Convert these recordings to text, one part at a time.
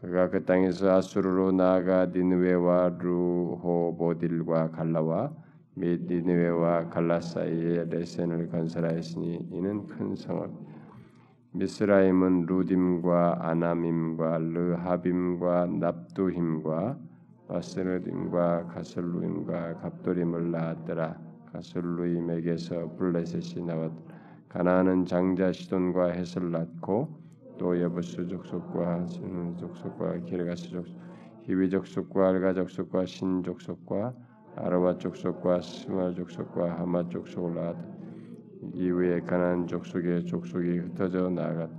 그가 그 땅에서 아수르로 나아가 니느웨와 루호보딜과 갈라와 및 니느웨와 갈라 사이에 레센을 건설하였으니 이는 큰 성읍 미스라임은 루딤과 아나밈과 르하빔과 납두힘과 바스르딤과 가슬루임과 갑도림을 낳았더라. 가슬루임에게서 블레셋이 나왔. 가나안은 장자 시돈과 헷을 낳고 또 여부스 족속과 스누 족속과 기르가스 족속, 히위 족속과 알가 족속과 신 족속과 아르와 족속과 스말 족속과 하마 족속을 낳았다. 이후에 가나안 족속의 족속이 흩어져 나아갔.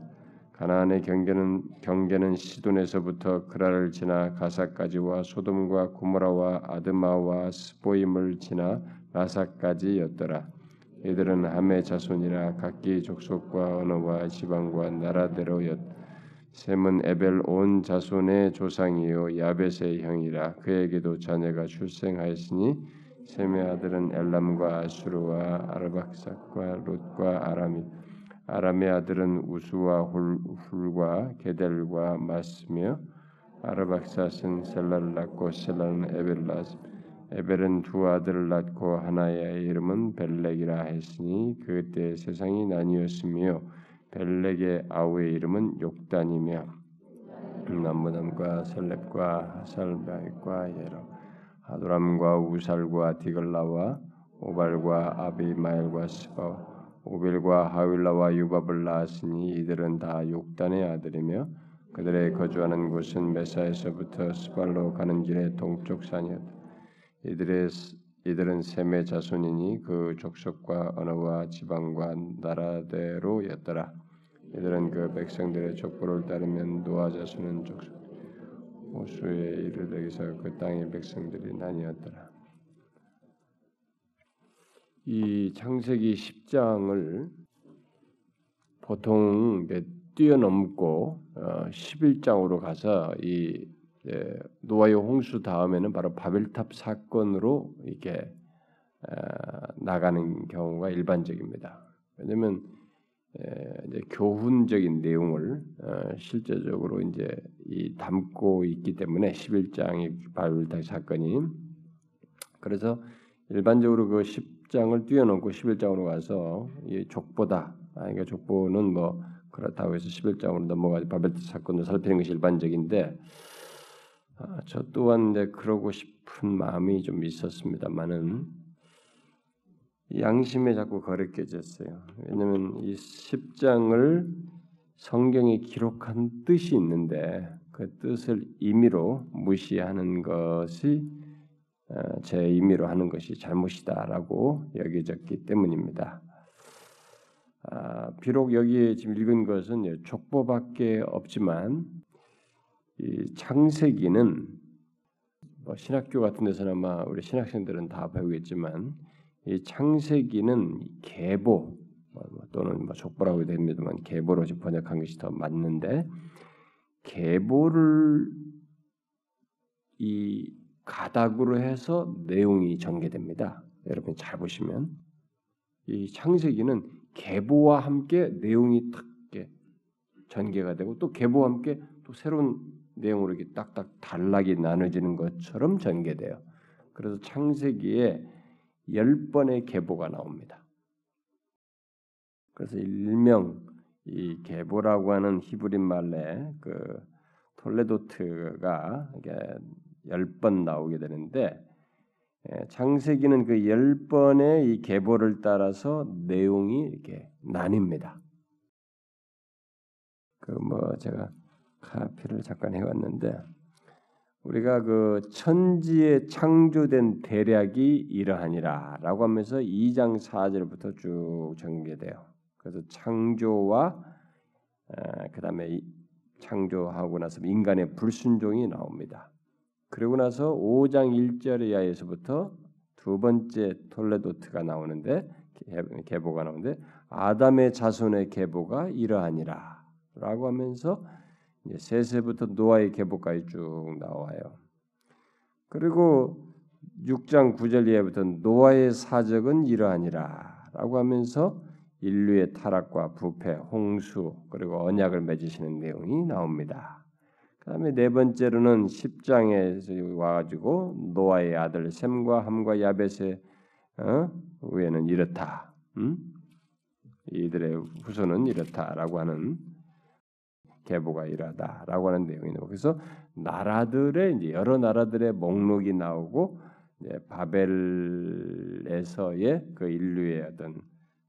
가나안의 경계는 경계는 시돈에서부터 그라를 지나 가사까지와 소돔과 고모라와 아드마와 스보임을 지나 라사까지였더라. 이들은 함의 자손이라 각기 족속과 언어와 지방과 나라대로였. 셈은 에벨 온 자손의 조상이요 야벳의 형이라 그에게도 자녀가 출생하였으니 셈의 아들은 엘람과 아수르와 아르박삭과 롯과 아람이 아람의 아들은 우수와 훌, 훌과 게델과 마스며 아르박삭은 셀라를 낳고 셀라는 낳았 에벨은 두 아들을 낳고 하나의 이름은 벨렉이라 했으니 그때 세상이 나뉘었으며 벨렉의 아우의 이름은 욕단이며 남무담과 셀렙과 하살바과 예로 아도람과 우살과 디글라와 오발과 아비마엘과 스바 오빌과 하윌라와 유밥을 낳았으니 이들은 다 욕단의 아들이며 그들의 거주하는 곳은 메사에서부터 스발로 가는 길의 동쪽 산이었다. 이들의 이들은 셈의 자손이니 그 족속과 언어와 지방과 나라대로였더라. 이들은 그 백성들의 족보를 따르면 노아 자손은 족속 호수에 이르되기서 그 땅의 백성들이 나뉘었더라. 이 창세기 10장을 보통 뛰어넘고 11장으로 가서 이 노아의 홍수 다음에는 바로 바벨탑 사건으로 이렇게 나가는 경우가 일반적입니다. 왜냐하면 이제 교훈적인 내용을 어, 실제적으로 이제 이 담고 있기 때문에 11장의 바벨탑 사건이 그래서 일반적으로 그 10장을 뛰어넘고 11장으로 가서 이 족보다 아, 그러니까 족보는 뭐 그렇다고 해서 11장으로 넘어가서 바벨탑 사건을 살피는 것이 일반적인데 아, 저 또한 이제 그러고 싶은 마음이 좀 있었습니다만은 양심에 자꾸 거리껴졌어요. 왜냐하면 이 10장을 성경에 기록한 뜻이 있는데 그 뜻을 임의로 무시하는 것이 어, 제 임의로 하는 것이 잘못이다라고 여겨졌기 때문입니다. 아, 비록 여기에 지금 읽은 것은 족보밖에 없지만 이 창세기는 뭐 신학교 같은 데서는 아마 우리 신학생들은 다 배우겠지만 이 창세기는 계보 뭐, 뭐 또는 뭐 족보라고 됩니다만 계보로 번역한 것이 더 맞는데 계보를 이 가닥으로 해서 내용이 전개됩니다. 여러분 잘 보시면 이 창세기는 계보와 함께 내용이 탁 전개가 되고 또 계보와 함께 또 새로운 내용으로 이렇게 딱딱 단락이 나눠지는 것처럼 전개돼요. 그래서 창세기에 열 번의 계보가 나옵니다. 그래서 일명 이 계보라고 하는 히브리 말에 그 톨레도트가 열 번 나오게 되는데 예, 창세기는 그 열 번의 이 계보를 따라서 내용이 이렇게 나뉩니다. 그 뭐 제가 카피를 잠깐 해왔는데 우리가 그 천지에 창조된 대략이 이러하니라라고 하면서 2장 4절부터 쭉 전개돼요. 그래서 창조와 그다음에 창조하고 나서 인간의 불순종이 나옵니다. 그리고 나서 5장 1절에 하에서부터 두 번째 톨레도트가 나오는데 계보가 나오는데 아담의 자손의 계보가 이러하니라라고 하면서 세세부터 노아의 계보까지 쭉 나와요. 그리고 6장 9절 이하부터 노아의 사적은 이러하니라라고 하면서 인류의 타락과 부패, 홍수 그리고 언약을 맺으시는 내용이 나옵니다. 그다음에 네 번째로는 10장에 와가지고 노아의 아들 셈과 함과 야벳의 어? 위에는 이렇다. 음? 이들의 후손은 이렇다라고 하는 계보가 이러다라고 하는 내용이 나오고 그래서 나라들의 이제 여러 나라들의 목록이 나오고 바벨에서의 그 인류의 어떤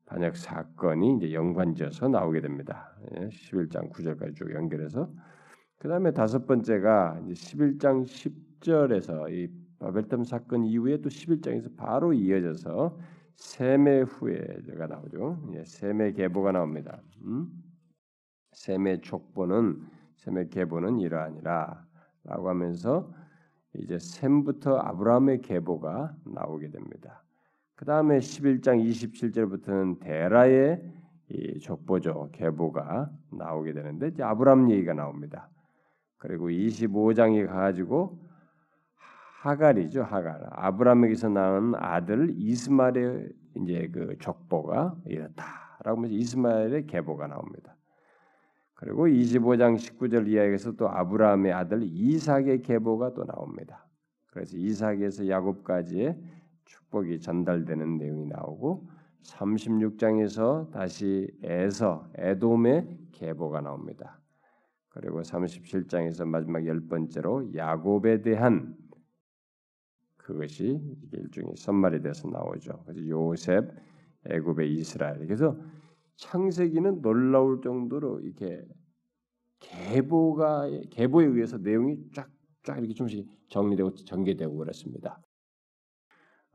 반역 사건이 이제 연관지어서 나오게 됩니다. 11장 예, 9절까지 쭉 연결해서 그 다음에 다섯 번째가 이제 11장 10절에서 이 바벨탑 사건 이후에 또 11장에서 바로 이어져서 셈의 후예가 나오죠. 예, 셈의 계보가 나옵니다. 음? 셈의 족보는 셈의 계보는 이러하니라라고 하면서 이제 셈부터 아브라함의 계보가 나오게 됩니다. 그 다음에 11장 27절부터는 데라의 족보죠 계보가 나오게 되는데 이제 아브라함 얘기가 나옵니다. 그리고 25장이 가지고 하갈이죠 하갈 아브라함에게서 낳은 아들 이스마엘의 이제 그 족보가 이렇다라고 하면서 이스마엘의 계보가 나옵니다. 그리고 25장 19절 이하에서 또 아브라함의 아들 이삭의 계보가 또 나옵니다. 그래서 이삭에서 야곱까지의 축복이 전달되는 내용이 나오고 36장에서 다시 에서 에돔의 계보가 나옵니다. 그리고 37장에서 마지막 열 번째로 야곱에 대한 그것이 일종의 선말이 돼서 나오죠. 그래서 요셉, 애굽의 이스라엘. 그래서 창세기는 놀라울 정도로 이렇게 계보가 계보에 의해서 내용이 쫙쫙 이렇게 좀씩 정리되고 전개되고 그렇습니다.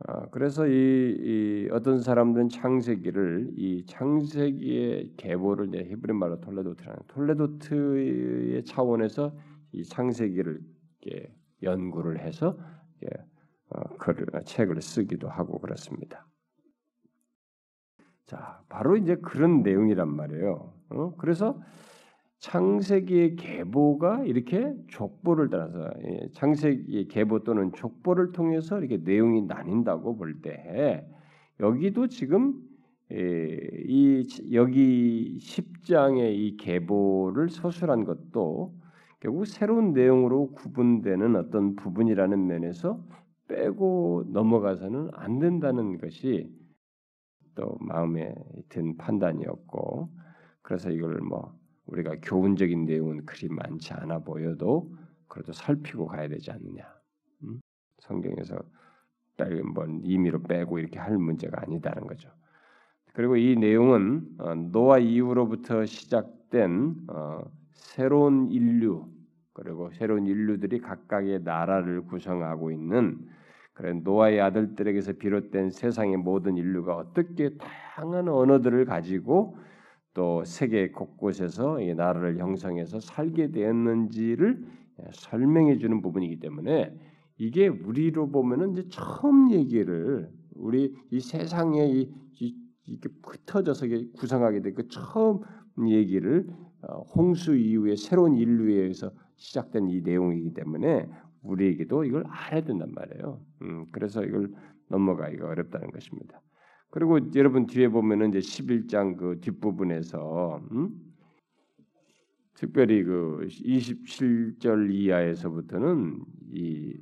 어, 그래서 이, 이, 어떤 사람들은 창세기를 이 창세기의 계보를 이제 히브리 말로 톨레도트라는 톨레도트의 차원에서 이 창세기를 연구를 해서 이렇게 어, 글, 책을 쓰기도 하고 그렇습니다. 자, 바로 이제 그런 내용이란 말이에요. 어? 그래서 창세기의 계보가 이렇게 족보를 따라서 예, 창세기의 계보 또는 족보를 통해서 이렇게 내용이 나뉜다고 볼 때 여기도 지금 예, 이 여기 10장의 이 계보를 서술한 것도 결국 새로운 내용으로 구분되는 어떤 부분이라는 면에서 빼고 넘어가서는 안 된다는 것이 또 마음에 든 판단이었고 그래서 이걸 뭐 우리가 교훈적인 내용은 그리 많지 않아 보여도 그래도 살피고 가야 되지 않느냐. 음? 성경에서 뭐 임의로 빼고 이렇게 할 문제가 아니다는 거죠. 그리고 이 내용은 어, 노아 이후로부터 시작된 어, 새로운 인류 그리고 새로운 인류들이 각각의 나라를 구성하고 있는 그래 노아의 아들들에게서 비롯된 세상의 모든 인류가 어떻게 다양한 언어들을 가지고 또 세계 곳곳에서 이 나라를 형성해서 살게 되었는지를 설명해 주는 부분이기 때문에 이게 우리로 보면은 이제 처음 얘기를 우리 이 세상에 이, 이 이렇게 흩어져서 구성하게 된 그 처음 얘기를 어, 홍수 이후에 새로운 인류에 의해서 시작된 이 내용이기 때문에 우리에게도 이걸 알아야 된단 말이에요. 음, 그래서 이걸 넘어가기가 어렵다는 것입니다. 그리고 여러분 뒤에 보면은 이제 11장 그 뒷부분에서 음? 특별히 그 27절 이하에서부터는 이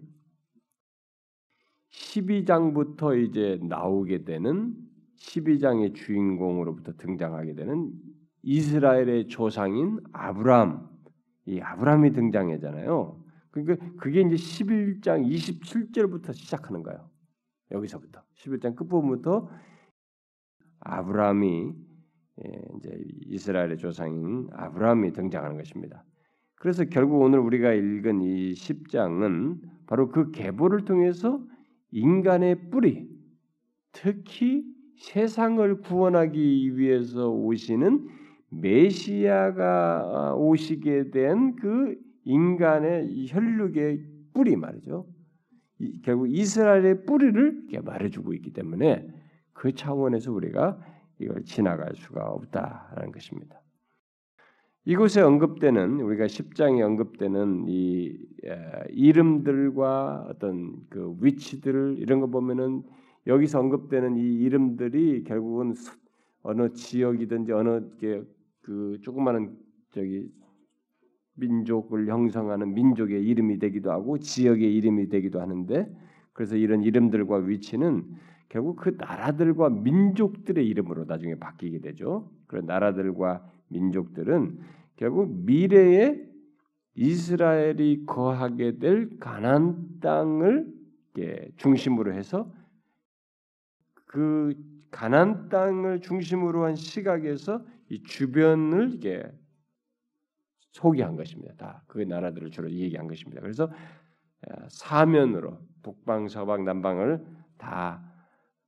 12장부터 이제 나오게 되는 12장의 주인공으로부터 등장하게 되는 이스라엘의 조상인 아브람, 이 아브람이 등장하잖아요. 그러니까 그게 이제 11장 27절부터 시작하는 거예요. 여기서부터 11장 끝부분부터 아브라함이 예, 이제 이스라엘의 조상인 아브라함이 등장하는 것입니다. 그래서 결국 오늘 우리가 읽은 이 10장은 바로 그 계보를 통해서 인간의 뿌리, 특히 세상을 구원하기 위해서 오시는 메시아가 오시게 된 그 인간의 혈육의 뿌리 말이죠. 결국 이스라엘의 뿌리를 말해주고 있기 때문에 그 차원에서 우리가 이걸 지나갈 수가 없다라는 것입니다. 이곳에 언급되는 우리가 10장에 언급되는 이 이름들과 어떤 그 위치들 이런 거 보면은 여기서 언급되는 이 이름들이 결국은 어느 지역이든지 어느 그 조그마한 저기 민족을 형성하는 민족의 이름이 되기도 하고 지역의 이름이 되기도 하는데 그래서 이런 이름들과 위치는 결국 그 나라들과 민족들의 이름으로 나중에 바뀌게 되죠. 그런 나라들과 민족들은 결국 미래에 이스라엘이 거하게 될 가나안 땅을 중심으로 해서 그 가나안 땅을 중심으로 한 시각에서 이 주변을 이게 소개한 것입니다. 다 그 나라들을 주로 얘기한 것입니다. 그래서 사면으로 북방, 서방, 남방을 다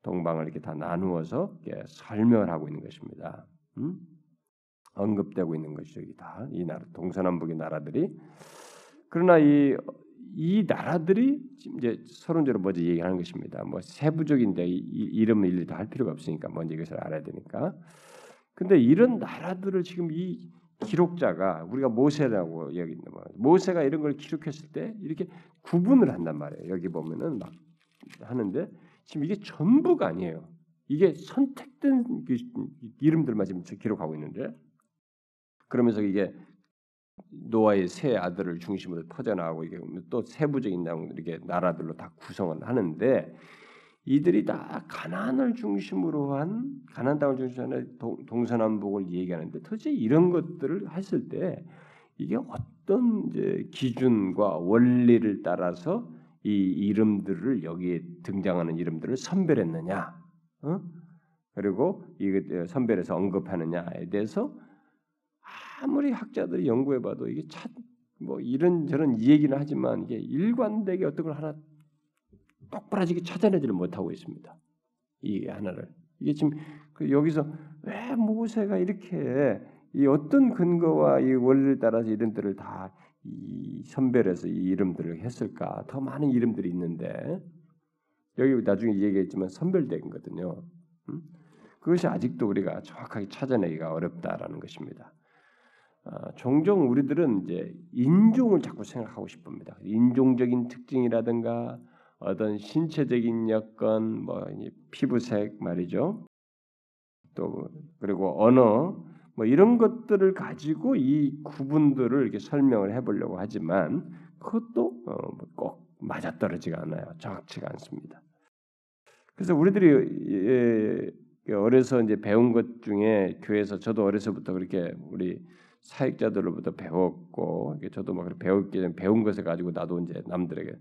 동방을 이렇게 다 나누어서 설명을 하고 있는 것입니다. 음? 언급되고 있는 것이죠. 다이 나라 동서남북의 나라들이 그러나 이, 이 나라들이 이제 서론적으로 먼저 얘기하는 것입니다. 뭐 세부적인데 이, 이름을 일일이 다 할 필요가 없으니까 먼저 이것을 알아야 되니까. 근데 이런 나라들을 지금 이 기록자가 우리가 모세라고 여기 있는 거 모세가 이런 걸 기록했을 때 이렇게 구분을 한단 말이에요. 여기 보면은 막 하는데 지금 이게 전부가 아니에요. 이게 선택된 그 이름들만 지금 기록하고 있는데 그러면서 이게 노아의 세 아들을 중심으로 퍼져나가고 이게 또 세부적인 내용 이렇게 나라들로 다 구성을 하는데 이들이 다 가나안을 중심으로 한 가나안 땅을 중심으로 한 동서남북을 얘기하는데 도대체 이런 것들을 했을 때 이게 어떤 이제 기준과 원리를 따라서 이 이름들을 여기에 등장하는 이름들을 선별했느냐, 어? 그리고 이 선별해서 언급하느냐에 대해서 아무리 학자들이 연구해봐도 이게 참 뭐 이런 저런 얘기는 하지만 이게 일관되게 어떤 걸 하나 똑부러지게 찾아내지를 못하고 있습니다. 이 하나를 이게 지금 그 여기서 왜 모세가 이렇게 이 어떤 근거와 이 원리를 따라서 이름들을 다이 선별해서 이 이름들을 했을까? 더 많은 이름들이 있는데 여기 나중에 얘기했지만 선별된 거거든요. 음? 그것이 아직도 우리가 정확하게 찾아내기가 어렵다라는 것입니다. 어, 종종 우리들은 이제 인종을 자꾸 생각하고 싶습니다. 인종적인 특징이라든가 어떤 신체적인 여건, 뭐 피부색 말이죠. 또 그리고 언어 뭐 이런 것들을 가지고 이 구분들을 이렇게 설명을 해보려고 하지만 그것도 어, 뭐꼭 맞아떨어지가 않아요. 정확치가 않습니다. 그래서 우리들이 예, 어려서 이제 배운 것 중에 교회에서 저도 어려서부터 그렇게 우리 사역자들로부터 배웠고 저도 막 배웠기 배운 것을 가지고 나도 이제 남들에게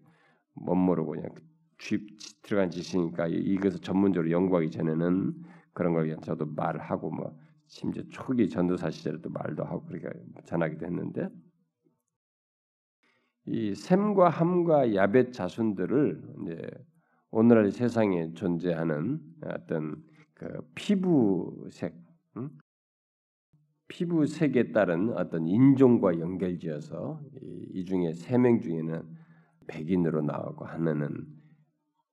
못 모르고 그냥 쥐 들어간 짓이니까 이것을 전문적으로 연구하기 전에는 그런 걸 그냥 저도 말하고 뭐 심지어 초기 전도사 시절에도 말도 하고 그렇게 전하기도 했는데 이 샘과 함과 야벳 자손들을 이제 오늘날 세상에 존재하는 어떤 그 피부색, 응? 피부색에 따른 어떤 인종과 연결지어서 이, 이 중에 세 명 중에는 백인으로 나오고 하나는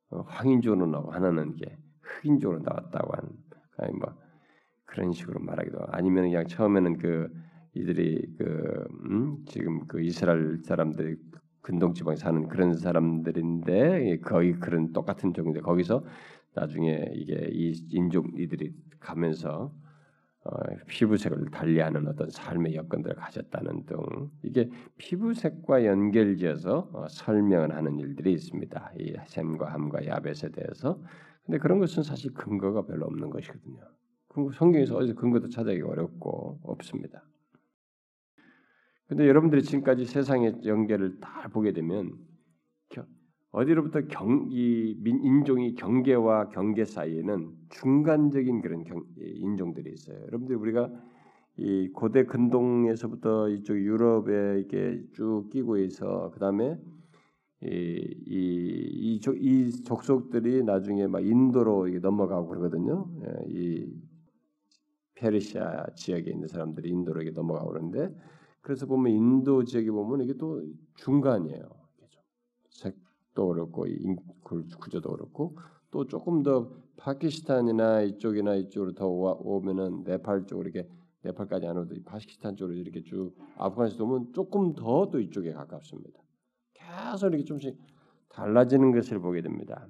어, 황인종으로 나오고 하나는 게 흑인종으로 나왔다고 하는 아니 뭐 그런 식으로 말하기도 아니면 그냥 처음에는 그 이들이 그 음, 지금 그 이스라엘 사람들이 근동 지방에 사는 그런 사람들인데 거의 그런 똑같은 종인데 거기서 나중에 이게 이 인종 이들이 가면서 어, 피부색을 달리하는 어떤 삶의 여건들을 가졌다는 등 이게 피부색과 연결지어서 어, 설명을 하는 일들이 있습니다. 이 셈과 함과 야벳에 대해서. 근데 그런 것은 사실 근거가 별로 없는 것이거든요. 성경에서 어디서 근거도 찾아기 어렵고 없습니다. 근데 여러분들이 지금까지 세상의 연결을 다 보게 되면 어디로부터 경, 이 인종이 경계와 경계 사이에는 중간적인 그런 경, 인종들이 있어요. 여러분들 우리가 이 고대 근동에서부터 이쪽 유럽에 이렇게 쭉 끼고 있어. 그 다음에 이, 이, 이, 이, 족속들이 나중에 막 인도로 넘어가고 그러거든요. 예, 이 페르시아 지역에 있는 사람들이 인도로 넘어가고 그러는데 그래서 보면 인도 지역에 보면 이게 또 중간이에요. 또 그렇고 구조도 그렇고 또 조금 더 파키스탄이나 이쪽이나 이쪽으로 더 오면은 네팔 쪽으로 이렇게 네팔까지 안 오도 파키스탄 쪽으로 이렇게 쭉 아프가니스탄 오면 조금 더 또 이쪽에 가깝습니다. 계속 이렇게 좀씩 달라지는 것을 보게 됩니다.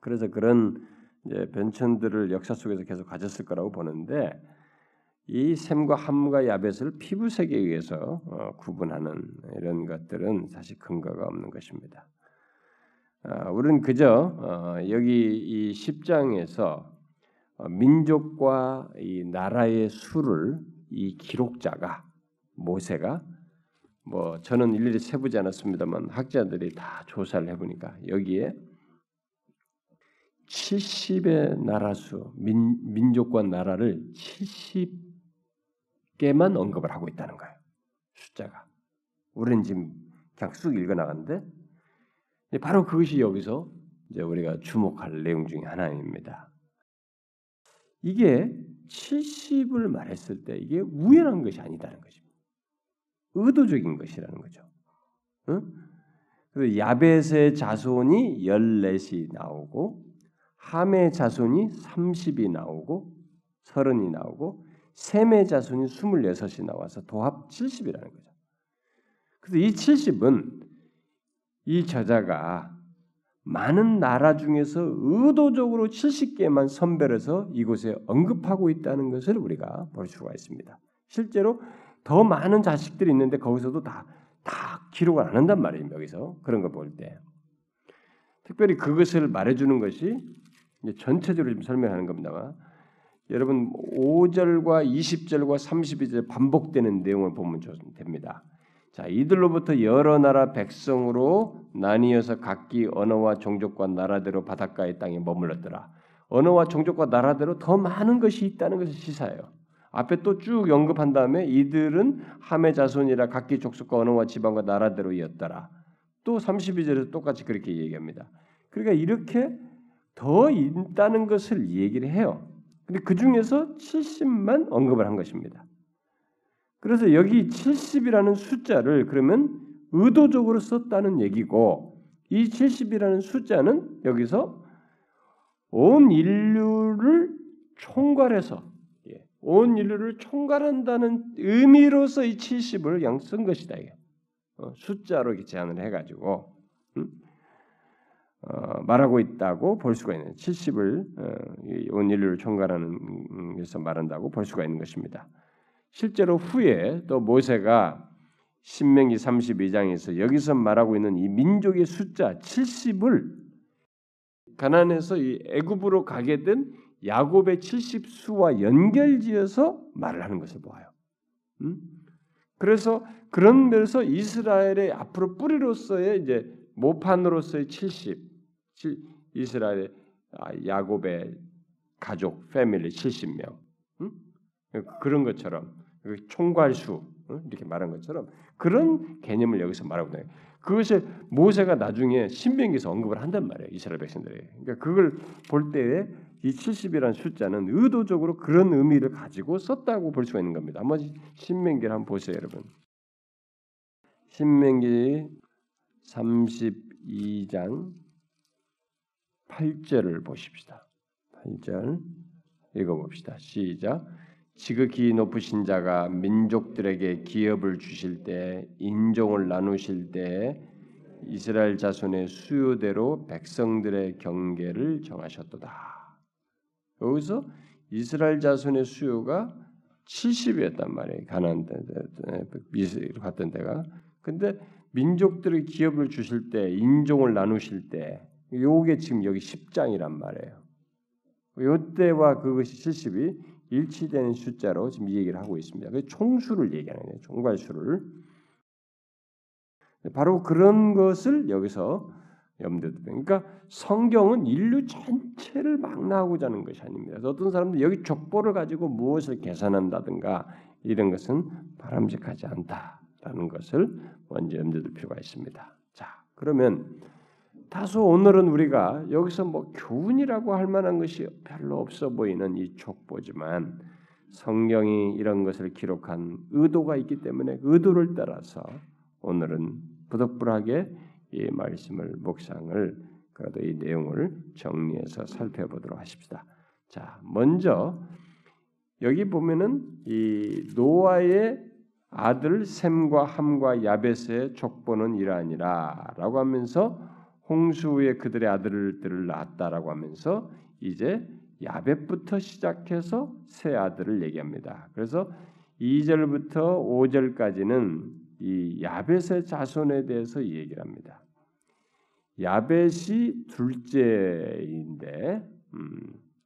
그래서 그런 이제 변천들을 역사 속에서 계속 가졌을 거라고 보는데 이 샘과 함과 야벳을 피부색에 의해서 어, 구분하는 이런 것들은 사실 근거가 없는 것입니다. 어, 우리는 그저 어, 여기 이 10장에서 어, 민족과 이 나라의 수를 이 기록자가 모세가 뭐 저는 일일이 세보지 않았습니다만 학자들이 다 조사를 해보니까 여기에 70의 나라 수 민, 민족과 나라를 70개만 언급을 하고 있다는 거예요. 숫자가 우리는 지금 그냥 쑥 읽어 나갔는데 바로 그것이 여기서 이제 우리가 주목할 내용 중에 하나입니다. 이게 70을 말했을 때 이게 우연한 것이 아니다는 것입니다. 의도적인 것이라는 거죠. 응? 그래서 야벳의 자손이 14이 나오고 함의 자손이 30이 나오고 30이 나오고 셈의 자손이 26이 나와서 도합 70이라는 거죠. 그래서 이 70은 이 저자가 많은 나라 중에서 의도적으로 70개만 선별해서 이곳에 언급하고 있다는 것을 우리가 볼 수가 있습니다. 실제로 더 많은 자식들이 있는데 거기서도 다, 다 기록을 안 한단 말이에요. 여기서 그런 걸 볼 때. 특별히 그것을 말해주는 것이 전체적으로 좀 설명하는 겁니다만 여러분 5절과 20절과 32절 반복되는 내용을 보면 됩니다. 자, 이들로부터 여러 나라 백성으로 나뉘어서 각기 언어와 종족과 나라대로 바닷가의 땅에 머물렀더라. 언어와 종족과 나라대로 더 많은 것이 있다는 것을 시사해요. 앞에 또 쭉 언급한 다음에 이들은 함의 자손이라 각기 족속과 언어와 지방과 나라대로 이었더라. 또 32절에서 똑같이 그렇게 얘기합니다. 그러니까 이렇게 더 있다는 것을 얘기를 해요. 근데 그 중에서 70만 언급을 한 것입니다. 그래서 여기 70이라는 숫자를 그러면 의도적으로 썼다는 얘기고 이 70이라는 숫자는 여기서 온 인류를 총괄해서 예, 온 인류를 총괄한다는 의미로서 이 70을 양 쓴 것이다. 이게. 어, 숫자로 제안을 해가지고 음? 어, 말하고 있다고 볼 수가 있는 70을 어, 온 인류를 총괄하는 것에서 말한다고 볼 수가 있는 것입니다. 실제로 후에 또 모세가 신명기 32장에서 여기서 말하고 있는 이 민족의 숫자 70을 가난에서 이 애굽으로 가게 된 야곱의 70수와 연결지어서 말을 하는 것을 보아요. 음? 그래서 그런 면에서 이스라엘의 앞으로 뿌리로서의 이제 모판으로서의 70 이스라엘의 아, 야곱의 가족 패밀리 70명 음? 그런 것처럼 그 총괄수 이렇게 말한 것처럼 그런 개념을 여기서 말하고 있는 그것을 모세가 나중에 신명기에서 언급을 한단 말이에요. 이스라엘 백성들이. 그러니까 그걸 볼 때에 이 70이라는 숫자는 의도적으로 그런 의미를 가지고 썼다고 볼 수가 있는 겁니다. 한번 신명기를 한번 보세요, 여러분. 신명기 32장 8절을 보십시다. 8절 읽어봅시다. 시작. 지극히 높으신 자가 민족들에게 기업을 주실 때 인종을 나누실 때 이스라엘 자손의 수요대로 백성들의 경계를 정하셨도다. 여기서 이스라엘 자손의 수요가 70이었단 말이에요. 가나안 미스로 갔던 데가. 근데 민족들의 기업을 주실 때 인종을 나누실 때 요게 지금 여기 10장이란 말이에요. 요때와 그것이 70이 일치되는 숫자로 지금 이 얘기를 하고 있습니다. 그 총수를 얘기하는 거예요. 총괄수를. 바로 그런 것을 여기서 염두에 두 그러니까 성경은 인류 전체를 망라하고자 하는 것이 아닙니다. 어떤 사람들 여기 족보를 가지고 무엇을 계산한다든가 이런 것은 바람직하지 않다라는 것을 먼저 염두에 둘 필요가 있습니다. 자, 그러면 다소 오늘은 우리가 여기서 뭐 교훈이라고 할 만한 것이 별로 없어 보이는 이 족보지만 성경이 이런 것을 기록한 의도가 있기 때문에 의도를 따라서 오늘은 부득불하게 이 말씀을 묵상을 그래도 이 내용을 정리해서 살펴보도록 하십시다. 자, 먼저 여기 보면은 이 노아의 아들 셈과 함과 야벳의 족보는 이러하니라라고 하면서 홍수 후에 그들의 아들들을 낳았다라고 하면서 이제 야벳부터 시작해서 세 아들을 얘기합니다. 그래서 2절부터 5절까지는 이 야벳의 자손에 대해서 얘기를 합니다. 야벳이 둘째인데 음,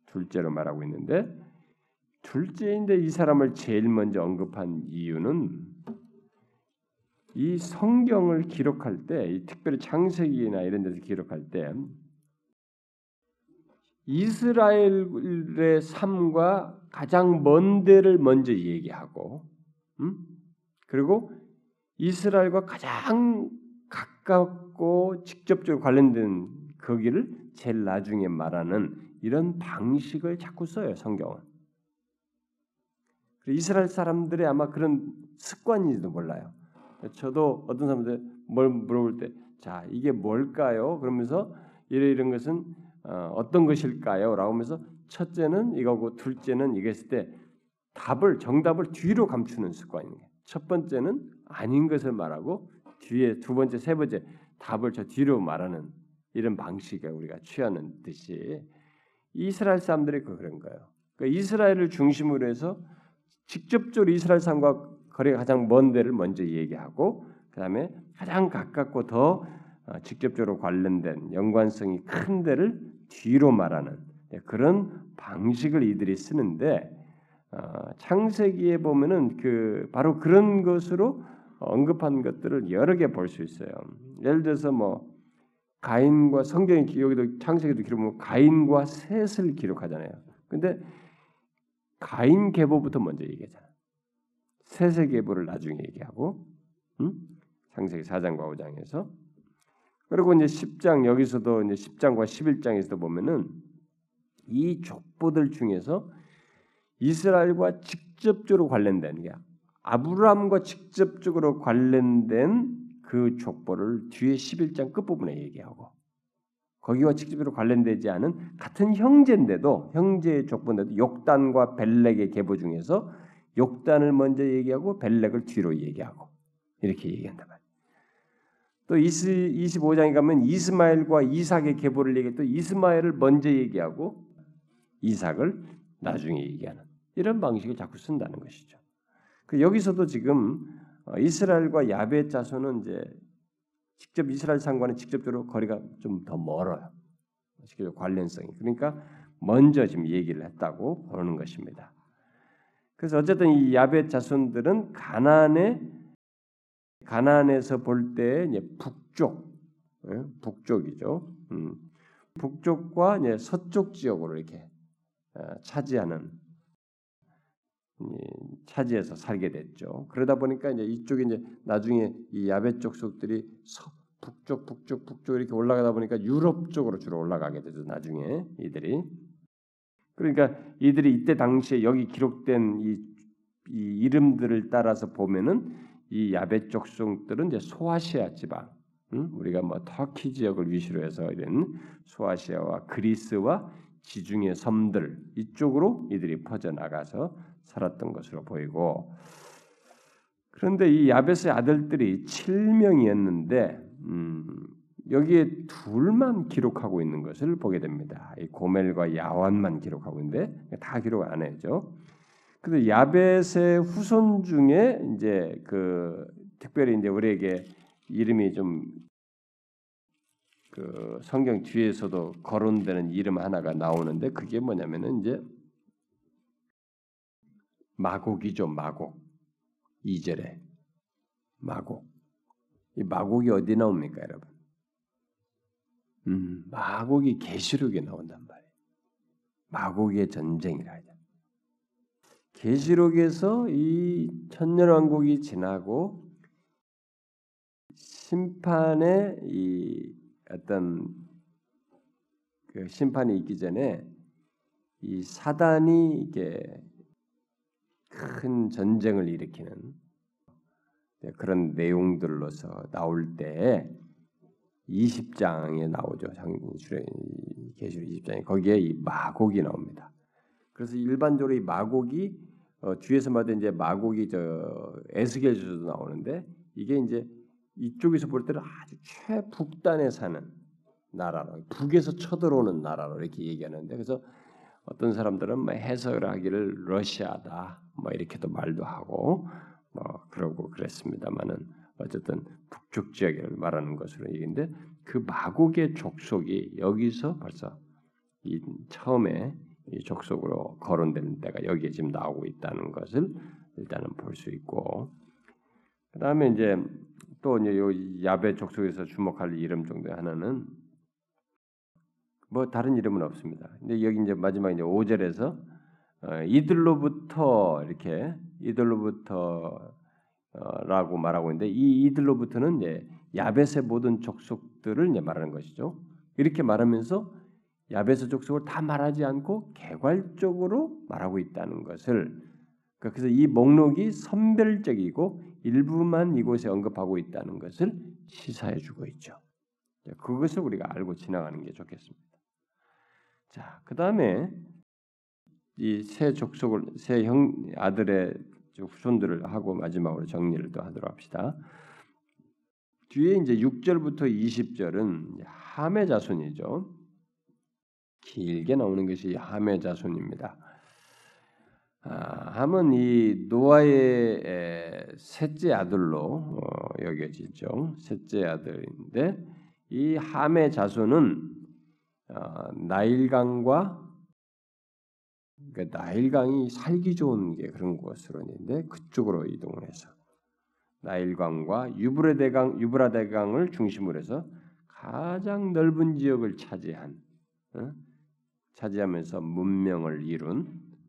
둘째로 말하고 있는데 둘째인데 이 사람을 제일 먼저 언급한 이유는 이 성경을 기록할 때, 특별히 창세기나 이런 데서 기록할 때 이스라엘의 삶과 가장 먼 데를 먼저 얘기하고, 음? 그리고 이스라엘과 가장 가깝고 직접적으로 관련된 거기를 제일 나중에 말하는 이런 방식을 자꾸 써요 성경은. 이스라엘 사람들의 아마 그런 습관인지도 몰라요. 저도 어떤 사람들 뭘 물어볼 때, 자 이게 뭘까요? 그러면서 이래 이런 것은 어, 떤 것일까요? 라고 하면서 첫째는 이거고 둘째는 이랬을 때 답을 정답을 뒤로 감추는 거예요. 첫 번째는 아닌 것을 말하고 뒤에 두 번째, 세 번째 답을 저 뒤로 말하는 이런 방식에 우리가 취하는 듯이 이스라엘 사람들이 그 그런 거예요. 그러니까 이스라엘을 중심으로 해서 직접적으로 이스라엘 사람과 거리가 가장 먼 데를 먼저 얘기하고 그 다음에 가장 가깝고 더 어, 직접적으로 관련된 연관성이 큰 데를 뒤로 말하는 네, 그런 방식을 이들이 쓰는데 어, 창세기에 보면은 그 바로 그런 것으로 언급한 것들을 여러 개 볼 수 있어요. 예를 들어서 뭐 가인과 성경이 여기도 창세기도 기록하면 가인과 셋을 기록하잖아요. 근데 가인 계보부터 먼저 얘기하잖아. 셋의 계보를 나중에 얘기하고, 응? 창세기 4장과 5장에서 그리고 이제 10장 여기서도 이제 10장과 11장에서도 보면은 이 족보들 중에서 이스라엘과 직접적으로 관련된 게 아브라함과 직접적으로 관련된 그 족보를 뒤에 11장 끝부분에 얘기하고 거기와 직접적으로 관련되지 않은 같은 형제인데도 형제의 족보인데도 욕단과 벨렉의 계보 중에서 욕단을 먼저 얘기하고 벨렉을 뒤로 얘기하고 이렇게 얘기한단 말이에요. 또 25장에 가면 이스마엘과 이삭의 계보를 얘기해 또 이스마엘을 먼저 얘기하고 이삭을 나중에 얘기하는 이런 방식을 자꾸 쓴다는 것이죠. 그 여기서도 지금 어, 이스라엘과 야베 자손은 이제 직접 이스라엘 상과는 직접적으로 거리가 좀 더 멀어요. 직접 관련성이. 그러니까 먼저 지금 얘기를 했다고 보는 것입니다. 그래서 어쨌든 이 야베 자손들은 가나안에 가나안에서 볼 때 북쪽, 예, 북쪽이죠. 음. 북쪽과 서쪽 지역으로 이렇게 어, 차지하는 차지해서 살게 됐죠. 그러다 보니까 이제 이쪽에 이제 나중에 이 야베 쪽 속들이 서, 북쪽, 북쪽, 북쪽 이렇게 올라가다 보니까 유럽 쪽으로 주로 올라가게 되죠. 나중에 이들이 그러니까 이들이 이때 당시에 여기 기록된 이, 이 이름들을 따라서 보면은 이 야베 쪽 속들은 이제 소아시아 지방, 응? 우리가 뭐 터키 지역을 위시로 해서 이런 소아시아와 그리스와 지중해 섬들 이쪽으로 이들이 퍼져 나가서 살았던 것으로 보이고 그런데 이 야벳의 아들들이 7명이었는데 음, 여기에 둘만 기록하고 있는 것을 보게 됩니다. 이 고멜과 야완만 기록하고 있는데 다 기록 안 해죠. 근데 야벳의 후손 중에 이제 그 특별히 이제 우리에게 이름이 좀 그 성경 뒤에서도 거론되는 이름 하나가 나오는데 그게 뭐냐면은 이제 마곡이죠, 마곡. 2절에 마곡. 이 마곡이 어디 나옵니까, 여러분? 음, 마곡이 계시록에 나온단 말이에요. 마곡의 전쟁이라 하죠. 계시록에서 이 천년 왕국이 지나고 심판의 이 어떤 그 심판이 있기 전에 이 사단이 이게 큰 전쟁을 일으키는 그런 내용들로서 나올 때 20장에 나오죠. 계시록 20장에 거기에 이 마곡이 나옵니다. 그래서 일반적으로 이 마곡이 어, 뒤에서 말한 이제 마곡이 저 에스겔에서도 나오는데 이게 이제 이쪽에서 볼 때는 아주 최북단에 사는 나라로 북에서 쳐들어오는 나라로 이렇게 얘기하는데 그래서 어떤 사람들은 뭐 해석을 하기를 러시아다 뭐 이렇게도 말도 하고 뭐 그러고 그랬습니다만은 어쨌든 북쪽 지역을 말하는 것으로 얘기인데 그 마곡의 족속이 여기서 벌써 이 처음에 이 족속으로 거론되는 때가 여기에 지금 나오고 있다는 것을 일단은 볼 수 있고 그 다음에 이제 또 이제 요 야베 족속에서 주목할 이름 정도의 하나는 뭐 다른 이름은 없습니다. 근데 여기 이제 마지막 이제 5절에서 어, 이들로부터 이렇게 이들로부터 어, 라고 말하고 있는데 이 이들로부터는 이제 야벳의 모든 족속들을 이제 말하는 것이죠. 이렇게 말하면서 야벳의 족속을 다 말하지 않고 개괄적으로 말하고 있다는 것을 그래서 이 목록이 선별적이고 일부만 이곳에 언급하고 있다는 것을 시사해 주고 있죠. 그것을 우리가 알고 지나가는 게 좋겠습니다. 자, 그 다음에 이 세 족속을 세 형 아들의 후손들을 하고 마지막으로 정리를 또 하도록 합시다. 뒤에 이제 6절부터 20절은 함의 자손이죠. 길게 나오는 것이 함의 자손입니다. 아, 함은 이 노아의 셋째 아들로 어, 여겨지죠. 셋째 아들인데 이 함의 자손은 어, 나일강과 그 나일강이 살기 좋은 게 그런 곳으로 있는데 그쪽으로 이동을 해서 나일강과 유브라데강 유브라데강을 중심으로 해서 가장 넓은 지역을 차지한 어? 차지하면서 문명을 이룬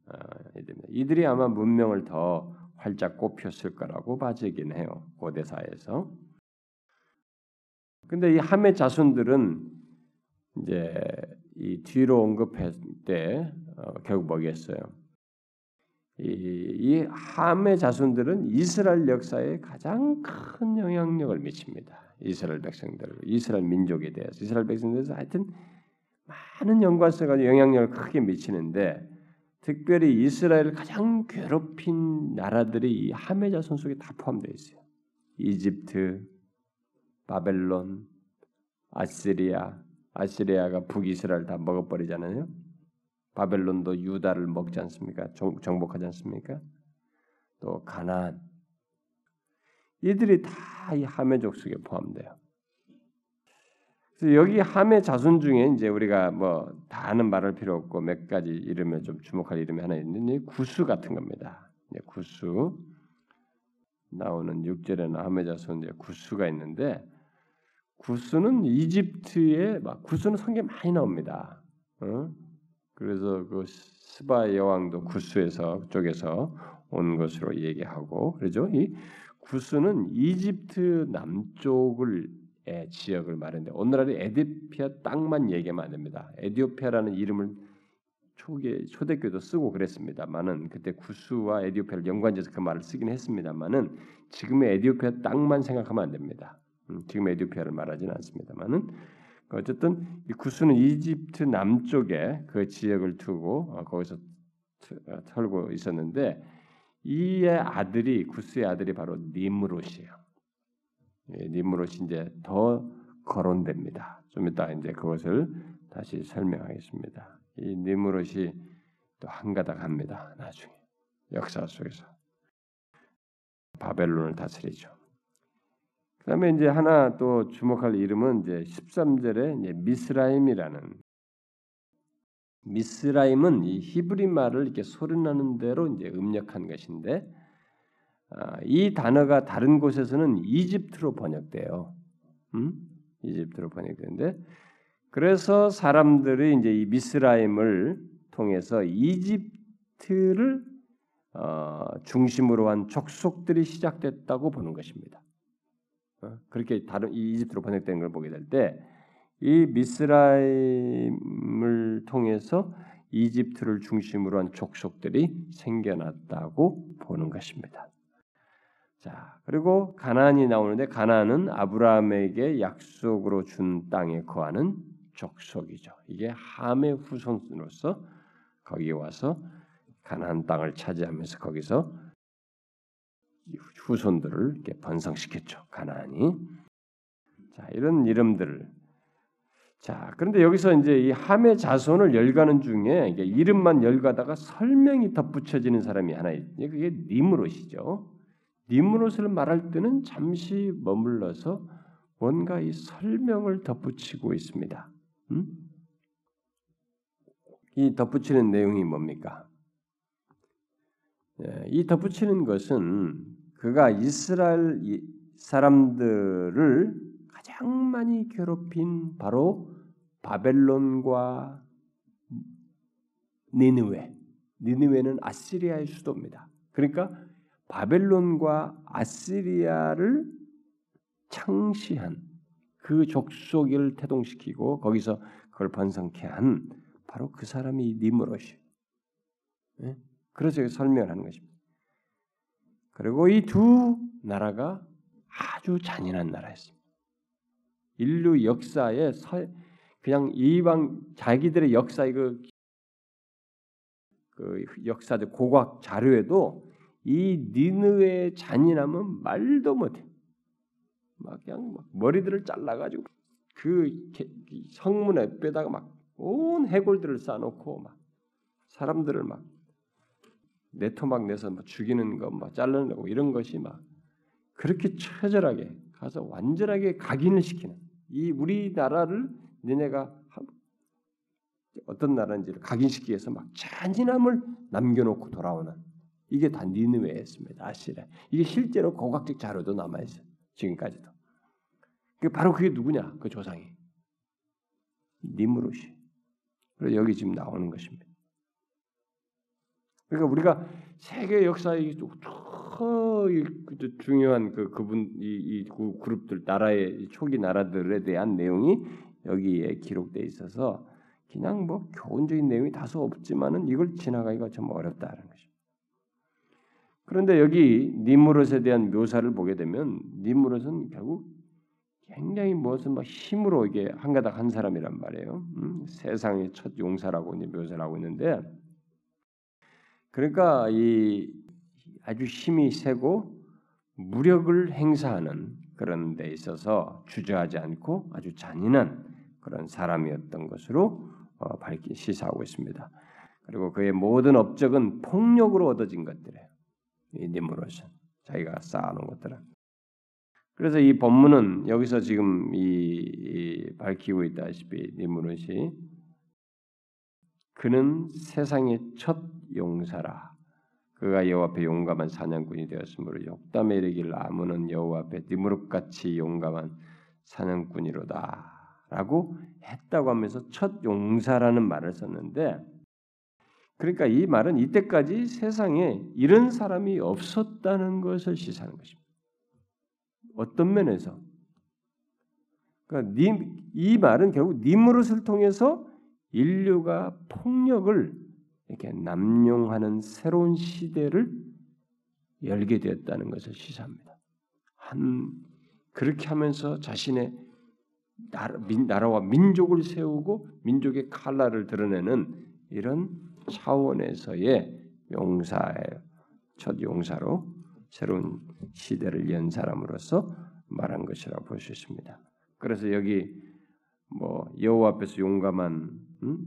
어, 이들이 아마 문명을 더 활짝 꼽혔을 거라고 봐지긴 해요 고대사에서. 근데 이 함의 자손들은 이제 이 뒤로 언급할 때 어, 결국 뭐겠어요? 이, 이 함의 자손들은 이스라엘 역사에 가장 큰 영향력을 미칩니다. 이스라엘 백성들, 이스라엘 민족에 대해서 이스라엘 백성들에서 하여튼 많은 연관성과 영향력을 크게 미치는데 특별히 이스라엘을 가장 괴롭힌 나라들이 이 함의 자손 속에 다 포함되어 있어요. 이집트, 바벨론, 아시리아, 아시리아가 북이스라엘 다 먹어버리잖아요. 바벨론도 유다를 먹지 않습니까? 정, 복하지 않습니까? 또 가나안 이들이 다 이 함의족 속에 포함돼요. 그래서 여기 함의 자손 중에 이제 우리가 뭐 다 아는 말할 필요 없고 몇 가지 이름에 좀 주목할 이름이 하나 있는데 구수 같은 겁니다. 구수 나오는 6절에는 함의 자손 이제 구수가 있는데 구스는 이집트에 막 구스는 성경 많이 나옵니다. 어? 그래서 그 스바 여왕도 구스에서 쪽에서 온 것으로 얘기하고 그러죠. 이 구스는 이집트 남쪽을 지역을 말하는데 오늘날의 에디피아 땅만 얘기하면 안 됩니다. 에디오피아라는 이름을 초기 초대교도 쓰고 그랬습니다만은 그때 구스와 에디오피아를 연관지어서 그 말을 쓰긴 했습니다만은 지금의 에디오피아 땅만 생각하면 안 됩니다. 음, 지금 에디오피아를 말하지는 않습니다만은 어쨌든 이 구스는 이집트 남쪽에 그 지역을 두고 어, 거기서 어, 털고 있었는데 이의 아들이 구스의 아들이 바로 니므롯이에요. 예, 니므롯이 이제 더 거론됩니다. 좀 이따 이제 그것을 다시 설명하겠습니다. 이 니므롯이 또 한가닥 합니다. 나중에 역사 속에서 바벨론을 다스리죠. 그다음에 이제 하나 또 주목할 이름은 이제 13절에 이제 미스라임이라는 미스라임은 이 히브리 말을 이렇게 소리나는 대로 이제 음력한 것인데 아, 이 단어가 다른 곳에서는 이집트로 번역돼요. 음? 이집트로 번역되는데 그래서 사람들이 이제 이 미스라임을 통해서 이집트를 어, 중심으로 한 족속들이 시작됐다고 보는 것입니다. 어? 그렇게 다른 이집트로 번역된 걸 보게 될 때 이 미스라임을 통해서 이집트를 중심으로 한 족속들이 생겨났다고 보는 것입니다. 자, 그리고 가나안이 나오는데 가나안은 아브라함에게 약속으로 준 땅에 거하는 족속이죠. 이게 함의 후손으로서 거기 와서 가나안 땅을 차지하면서 거기서 후손들을 이렇게 번성시켰죠. 가나안이. 자, 이런 이름들을 자, 그런데 여기서 이제 이 함의 자손을 열가는 중에 이름만 열가다가 설명이 덧붙여지는 사람이 하나 있죠. 그게 니무롯이죠. 니무롯을 말할 때는 잠시 머물러서 뭔가 이 설명을 덧붙이고 있습니다. 음? 이 덧붙이는 내용이 뭡니까? 예, 이 덧붙이는 것은 그가 이스라엘 사람들을 가장 많이 괴롭힌 바로 바벨론과 니느웨. 니느웨는 아시리아의 수도입니다. 그러니까 바벨론과 아시리아를 창시한 그 족속을 태동시키고 거기서 그걸 번성케 한 바로 그 사람이 니므롯이. 네? 그래서 설명을 하는 것입니다. 그리고 이 두 나라가 아주 잔인한 나라였습니다. 인류 역사에 그냥 이방 자기들의 역사의 그, 그 역사적 고고학 자료에도 이 니느의 잔인함은 말도 못해. 막 그냥 막 머리들을 잘라가지고 그 성문 앞에다가 막 온 해골들을 쌓아놓고 막 사람들을 막 내 토막 내서 막 죽이는 거, 막 잘라내고 이런 것이 막 그렇게 처절하게 가서 완전하게 각인을 시키는 이 우리나라를 니네가 어떤 나라인지를 각인시키기 위해서 막 잔인함을 남겨놓고 돌아오는 이게 다 니느웨였습니다. 아시라. 이게 실제로 고각적 자료도 남아 있어요. 지금까지도. 그 바로 그게 누구냐? 그 조상이 니무롯이. 그래서 여기 지금 나오는 것입니다. 그러니까 우리가 세계 역사의 중요한 그 그분 이, 이 그룹들 나라의 초기 나라들에 대한 내용이 여기에 기록돼 있어서 그냥 뭐 교훈적인 내용이 다소 없지만은 이걸 지나가기가 좀 어렵다는 것입니다. 그런데 여기 니무롯에 대한 묘사를 보게 되면 니무롯은 결국 굉장히 무엇은 막 힘으로 이게 한 가닥 한 사람이란 말이에요. 음? 세상의 첫 용사라고 이제 묘사를 하고 있는데 그러니까 이 아주 힘이 세고 무력을 행사하는 그런 데 있어서 주저하지 않고 아주 잔인한 그런 사람이었던 것으로 어, 밝히 시사하고 있습니다. 그리고 그의 모든 업적은 폭력으로 얻어진 것들이에요. 이 니무롯은 자기가 쌓아놓은 것들은. 그래서 이 본문은 여기서 지금 이, 이 밝히고 있다시피 니무롯이 그는 세상의 첫 용사라. 그가 여호와 앞에 용감한 사냥꾼이 되었으므로 역담에 이르기를 아무는 여호와 앞에 니무롯같이 용감한 사냥꾼이로다라고 했다고 하면서 첫 용사라는 말을 썼는데 그러니까 이 말은 이때까지 세상에 이런 사람이 없었다는 것을 시사하는 것입니다. 어떤 면에서 그러니까 이 말은 결국 니무롯을 통해서 인류가 폭력을 이렇게 남용하는 새로운 시대를 열게 되었다는 것을 시사합니다. 한 그렇게 하면서 자신의 나라, 민, 나라와 민족을 세우고 민족의 칼날을 드러내는 이런 차원에서의 용사의 첫 용사로 새로운 시대를 연 사람으로서 말한 것이라고 볼 수 있습니다. 그래서 여기 뭐 여호와 앞에서 용감한 음?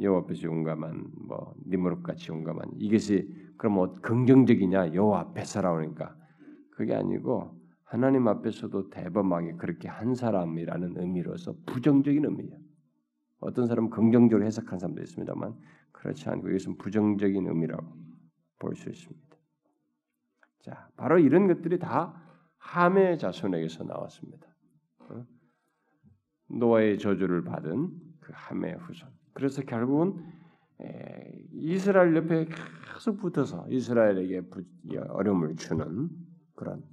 여호와 앞에서 용감한 뭐 니무롯 같이 용감한 이것이 그럼 뭐 긍정적이냐 여호와 앞에서라니까 그게 아니고 하나님 앞에서도 대범하게 그렇게 한 사람이라는 의미로서 부정적인 의미예요. 어떤 사람은 긍정적으로 해석한 사람도 있습니다만 그렇지 않고 이것은 부정적인 의미라고 볼 수 있습니다. 자, 바로 이런 것들이 다 함의 자손에게서 나왔습니다. 어? 노아의 저주를 받은 그 함의 후손. 그래서 결국은 이스라엘 옆에 계속 붙어서 이스라엘에게 어려움을 주는 그런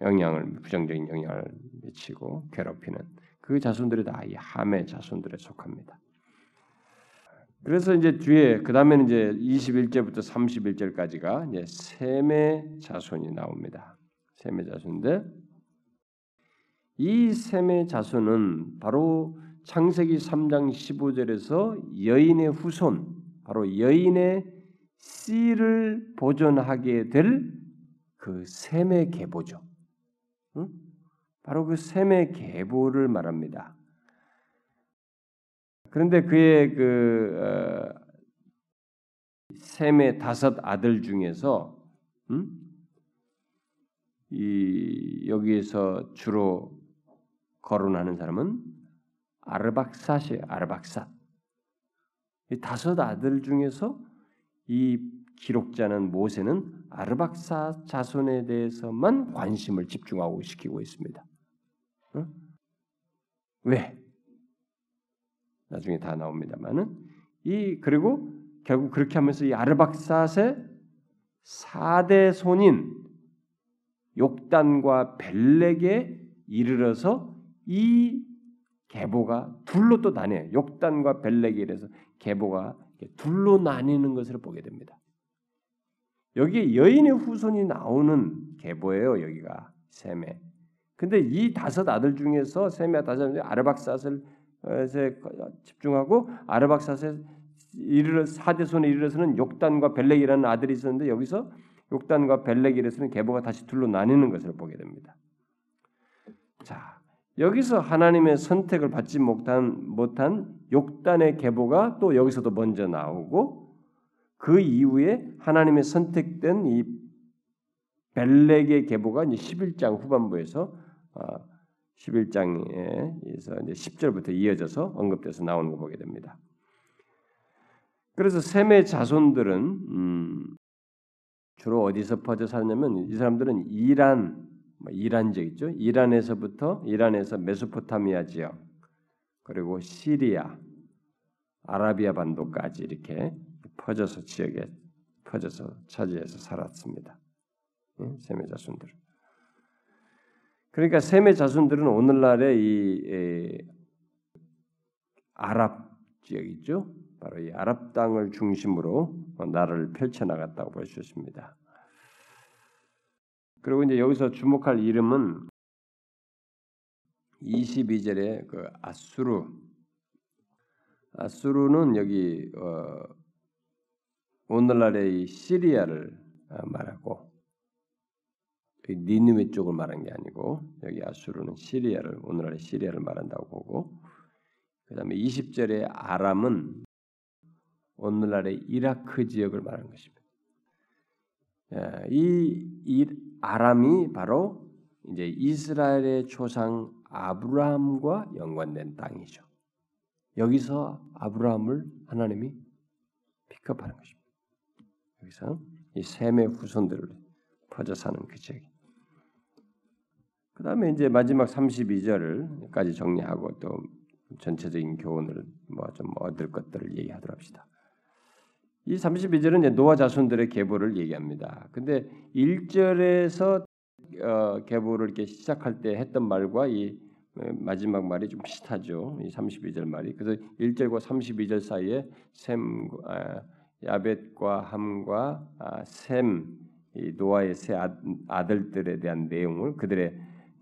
영향을 부정적인 영향을 미치고 괴롭히는 그 자손들이 다 이 함의 자손들에 속합니다. 그래서 이제 뒤에 그 다음에는 이제 21절부터 31절까지가 이제 셈의 자손이 나옵니다. 셈의 자손인데 이 셈의 자손은 바로 창세기 3장 15절에서 여인의 후손, 바로 여인의 씨를 보존하게 될 그 셈의 계보죠. 응? 바로 그 셈의 계보를 말합니다. 그런데 그의 그 어, 셈의 다섯 아들 중에서 음? 이 여기에서 주로 거론하는 사람은 아르박삿이에요. 아르박삿. 이 다섯 아들 중에서 이 기록자는 모세는 아르박사 자손에 대해서만 관심을 집중하고 시키고 있습니다. 어? 왜? 나중에 다 나옵니다만은 이 그리고 결국 그렇게 하면서 이 아르박삿의 4대 손인 욕단과 벨렉에 이르러서 이 계보가 둘로 또 나뉘어요. 욕단과 벨렉에 이르러서 계보가 둘로 나뉘는 것을 보게 됩니다. 여기에 여인의 후손이 나오는 계보예요. 여기가 셈에. 근데 이 다섯 아들 중에서 셈의 다섯 아르박삿을 집중하고 아르박삿에 이르러 사대손에 이르러서는 욕단과 벨렉이라는 아들이 있었는데 여기서 욕단과 벨렉에 이르러서는 계보가 다시 둘로 나뉘는 것을 보게 됩니다. 자, 여기서 하나님의 선택을 받지 못한 못한 욕단의 계보가 또 여기서도 먼저 나오고 그 이후에 하나님의 선택된 이 벨렉의 계보가 이제 11장 후반부에서 11장에서 어, 이제 10절부터 이어져서 언급돼서 나오는 거 보게 됩니다. 그래서 셈의 자손들은 음, 주로 어디서 퍼져 살냐면 이 사람들은 이란 뭐 이란 지역 있죠. 이란에서부터 이란에서 메소포타미아 지역 그리고 시리아, 아라비아 반도까지 이렇게 퍼져서 지역에 퍼져서 차지해서 살았습니다. 셈의 자손들. 그러니까 셈의 자손들은 오늘날의 이 아랍 지역 있죠. 바로 이 아랍 땅을 중심으로 나라를 펼쳐 나갔다고 볼 수 있습니다. 그리고 이제 여기서 주목할 이름은 22절에 그 아수르 아수르는 여기 어 오늘날의 이 시리아를 어, 말하고 니느웨 쪽을 말한 게 아니고 여기 아수르는 시리아를 오늘날의 시리아를 말한다고 보고 그다음에 20절에 아람은 오늘날의 이라크 지역을 말하는 것입니다. 예, 이, 이 아람이 바로 이제 이스라엘의 조상 아브라함과 연관된 땅이죠. 여기서 아브라함을 하나님이 픽업하는 것입니다. 여기서 이 셈의 후손들을 퍼져 사는 그 지역. 그 다음에 이제 마지막 32절까지 정리하고 또 전체적인 교훈을 뭐 좀 얻을 것들을 얘기하도록 합시다. 이 32절은 이제 노아 자손들의 계보를 얘기합니다. 근데 1절에서 어, 계보를 이렇게 시작할 때 했던 말과 이 어, 마지막 말이 좀 비슷하죠. 이 32절 말이. 그래서 1절과 32절 사이에 셈 아, 야벳과 함과 아, 셈 노아의 세 아, 들들에 대한 내용을 그들의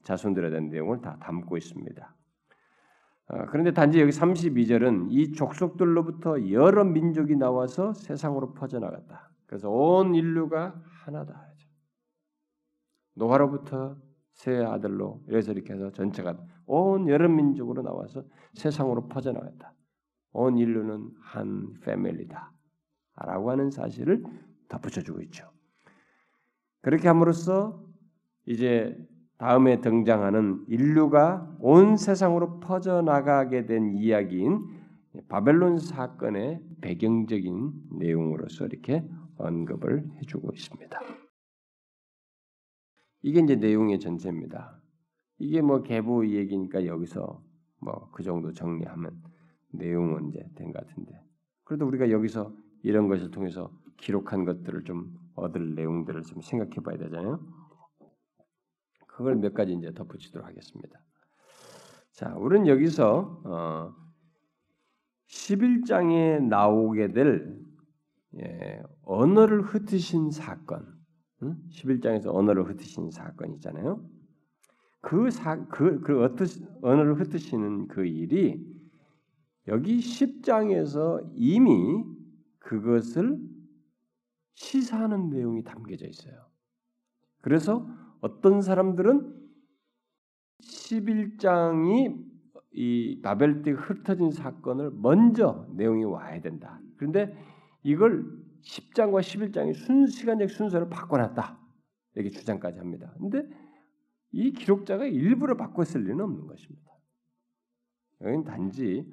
자손들에 대한 내용을 다 담고 있습니다. 어, 그런데 단지 여기 32절은 이 족속들로부터 여러 민족이 나와서 세상으로 퍼져나갔다. 그래서 온 인류가 하나다. 노아로부터 세 아들로 이래서 이렇게 해서 전체가 온 여러 민족으로 나와서 세상으로 퍼져나갔다. 온 인류는 한 패밀리다. 라고 하는 사실을 덧붙여주고 있죠. 그렇게 함으로써 이제 다음에 등장하는 인류가 온 세상으로 퍼져나가게 된 이야기인 바벨론 사건의 배경적인 내용으로서 이렇게 언급을 해주고 있습니다. 이게 이제 내용의 전체입니다. 이게 뭐 계보 얘기니까 여기서 뭐 그 정도 정리하면 내용은 이제 된 것 같은데 그래도 우리가 여기서 이런 것을 통해서 기록한 것들을 좀 얻을 내용들을 좀 생각해 봐야 되잖아요. 그걸 몇 가지 이제 덧붙이도록 하겠습니다. 자, 우리는 여기서 어, 11장에 나오게 될 예, 언어를 흩으신 사건, 응? 11장에서 언어를 흩으신 사건 있잖아요. 그, 사, 그, 그 어떠시, 언어를 흩으시는 그 일이 여기 10장에서 이미 그것을 시사하는 내용이 담겨져 있어요. 그래서 어떤 사람들은 11장이 이 바벨 때 흩어진 사건을 먼저 내용이 와야 된다. 그런데 이걸 10장과 11장의 순 시간적 순서를 바꿔놨다. 이렇게 주장까지 합니다. 근데 이 기록자가 일부러 바꿨을 리는 없는 것입니다. 여기는 단지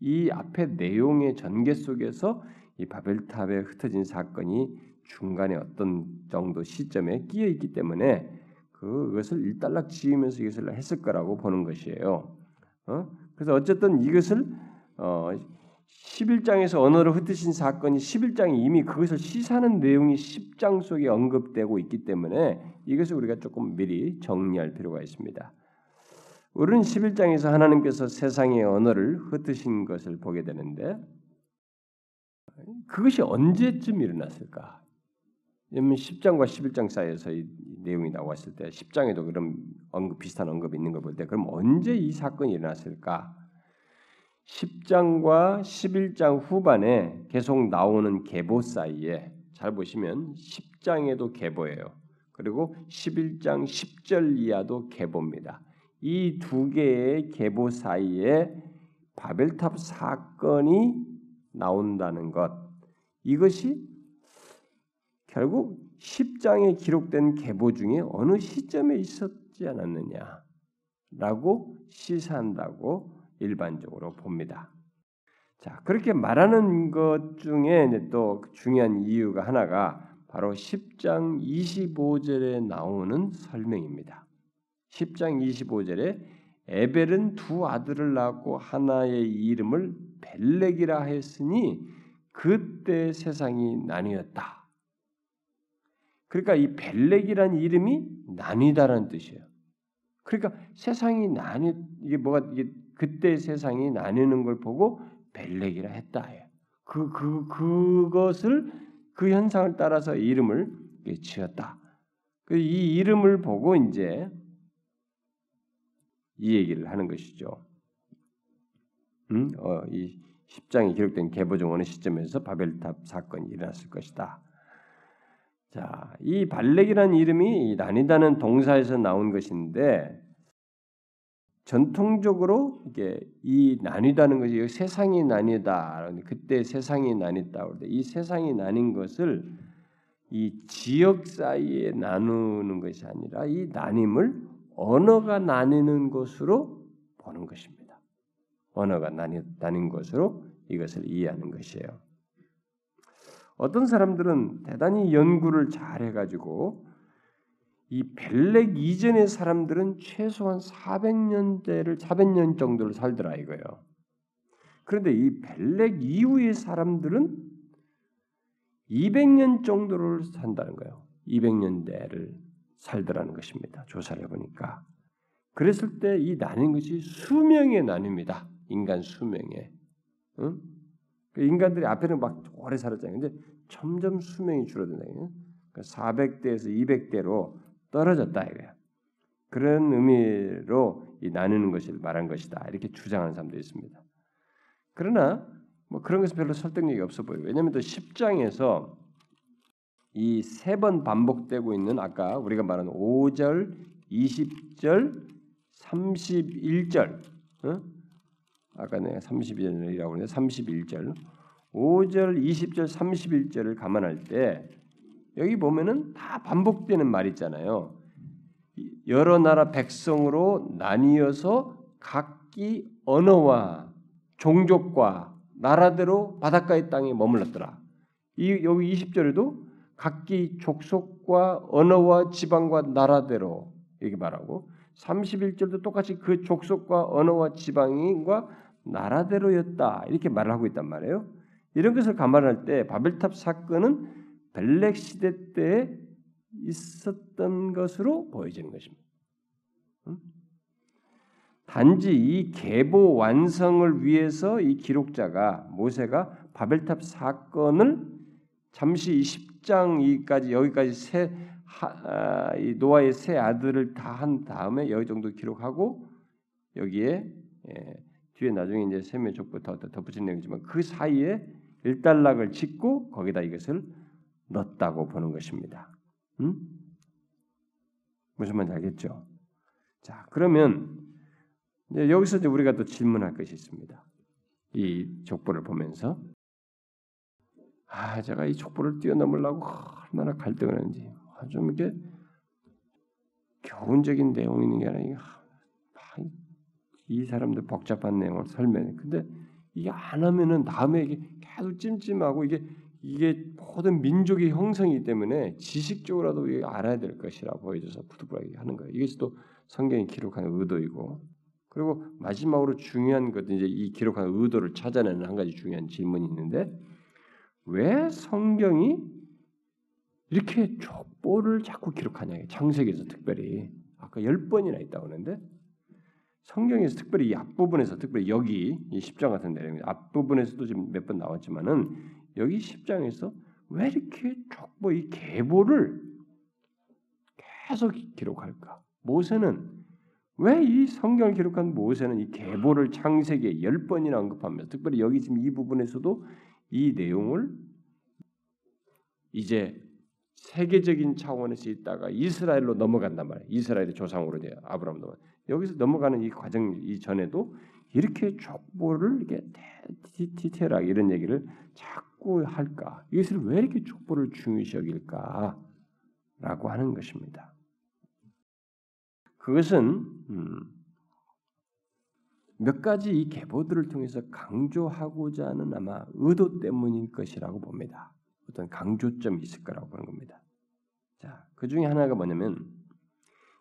이 앞의 내용의 전개 속에서 이 바벨탑에 흩어진 사건이 중간에 어떤 정도 시점에 끼어 있기 때문에 그것을 일단락 지으면서 이것을 했을 거라고 보는 것이에요. 어? 그래서 어쨌든 이것을 어, 11장에서 언어를 흩으신 사건이 11장에 이미 그것을 시사하는 내용이 10장 속에 언급되고 있기 때문에 이것을 우리가 조금 미리 정리할 필요가 있습니다. 우리는 11장에서 하나님께서 세상의 언어를 흩으신 것을 보게 되는데 그것이 언제쯤 일어났을까? 왜냐면 10장과 11장 사이에서 이 내용이 나왔을 때 10장에도 그런 언급 비슷한 언급이 있는 걸 볼 때 그럼 언제 이 사건이 일어났을까? 10장과 11장 후반에 계속 나오는 계보 사이에 잘 보시면 10장에도 계보예요. 그리고 11장 10절 이하도 계보입니다. 이 두 개의 계보 사이에 바벨탑 사건이 나온다는 것 이것이 결국 10장에 기록된 계보 중에 어느 시점에 있었지 않았느냐라고 시사한다고 일반적으로 봅니다. 자, 그렇게 말하는 것 중에 또 중요한 이유가 하나가 바로 10장 25절에 나오는 설명입니다. 10장 25절에 에벨은 두 아들을 낳고 하나의 이름을 벨렉이라 했으니 그때 세상이 나뉘었다. 그러니까 이 벨렉이란 이름이 나뉘다라는 뜻이에요. 그러니까 세상이 나뉘 이게 뭐가 이게 그때 세상이 나뉘는 걸 보고 벨렉이라 했다. 그, 그, 그것을 그 현상을 따라서 이름을 지었다. 그이 이름을 보고 이제 이 얘기를 하는 것이죠. 음? 어, 이 10장에 기록된 어느 시점에서 바벨탑 사건이 일어났을 것이다. 자, 이 발렉이라는 이름이 나뉘다는 동사에서 나온 것인데 전통적으로 이게 이 나뉘다는 것이 세상이 나뉘다. 그때 세상이 나뉘다. 이 세상이 나뉜 것을 이 지역 사이에 나누는 것이 아니라 이 나님을 언어가 나뉘는 것으로 보는 것입니다. 언어가 나뉘, 나뉜 것으로 이것을 이해하는 것이에요. 어떤 사람들은 대단히 연구를 잘 해가지고 이 벨렉 이전의 사람들은 최소한 400년대를 400년 정도를 살더라 이거예요. 그런데 이 벨렉 이후의 사람들은 200년 정도를 산다는 거예요. 200년대를 살더라는 것입니다. 조사를 해보니까. 그랬을 때 이 나뉜 것이 수명에 나뉩니다. 인간 수명에. 응? 그 인간들이 앞에는 막 오래 살았잖아요. 근데 점점 수명이 줄어든다. 400대에서 200대로 떨어졌다 이거야. 그런 의미로 이 나누는 것을 말한 것이다. 이렇게 주장하는 사람도 있습니다. 그러나 뭐 그런 것은 별로 설득력이 없어 보여요. 왜냐하면 또 10장에서 이 세 번 반복되고 있는 아까 우리가 말한 5절, 20절, 31절. 어? 아까 내가 32절이라고 했는데 31절. 5절, 20절, 31절을 감안할 때 여기 보면은 다 반복되는 말 있잖아요. 여러 나라 백성으로 나뉘어서 각기 언어와 종족과 나라대로 바닷가의 땅에 머물렀더라. 이 여기 20절에도 각기 족속과 언어와 지방과 나라대로 이렇게 말하고 31절도 똑같이 그 족속과 언어와 지방과 나라대로였다 이렇게 말을 하고 있단 말이에요. 이런 것을 감안할 때 바벨탑 사건은 벨렉 시대 때 있었던 것으로 보여지는 것입니다. 단지 이 계보 완성을 위해서 이 기록자가 모세가 바벨탑 사건을 잠시 10장까지 여기까지 세 하, 이 노아의 세 아들을 다 한 다음에 여기 정도 기록하고 여기에 예, 뒤에 나중에 이제 셈의 더 덧붙인 내용이지만 그 사이에 일단락을 짓고 거기다 이것을 넣었다고 보는 것입니다. 음? 무슨 말인지 알겠죠? 자, 그러면 여기서 이제 우리가 또 질문할 것이 있습니다. 이 족보를 보면서 아 제가 이 족보를 뛰어넘으려고 얼마나 갈등을 하는지 좀 이렇게 교훈적인 내용이 있는 게 아니라 이 사람들 복잡한 내용을 설명해. 근데 이게 안 하면은 다음에 이게 계속 찜찜하고 이게 이게 모든 민족의 형성이기 때문에 지식적으로라도 이게 알아야 될 것이라 보여져서 부득불하게 하는 거예요. 이것이 또 성경이 기록하는 의도이고 그리고 마지막으로 중요한 것은 이제 이 기록한 의도를 찾아내는 한 가지 중요한 질문이 있는데 왜 성경이 이렇게 족보를 자꾸 기록하냐? 창세기에서 특별히 아까 열 번이나 있다고 하는데 성경에서 특별히 이 앞부분에서 특별히 여기 이 10장 같은 데 앞부분에서도 지금 몇 번 나왔지만은 여기 10장에서 왜 이렇게 족보 이 계보를 계속 기록할까? 모세는 왜 이 성경을 기록한 모세는 이 계보를 창세기에 열 번이나 언급하면서 특별히 여기 지금 이 부분에서도 이 내용을 이제 세계적인 차원에서 있다가 이스라엘로 넘어간단 말이에요. 이스라엘의 조상으로 돼 아브라함 넘어. 여기서 넘어가는 이 과정 이 전에도 이렇게 족보를 이렇게 디테일하게 이런 얘기를 자꾸 할까? 이것을 왜 이렇게 족보를 중요시 여길까? 라고 하는 것입니다. 그것은 음, 몇 가지 이 계보들을 통해서 강조하고자 하는 아마 의도 때문인 것이라고 봅니다. 어떤 강조점이 있을 거라고 보는 겁니다. 자, 그 중에 하나가 뭐냐면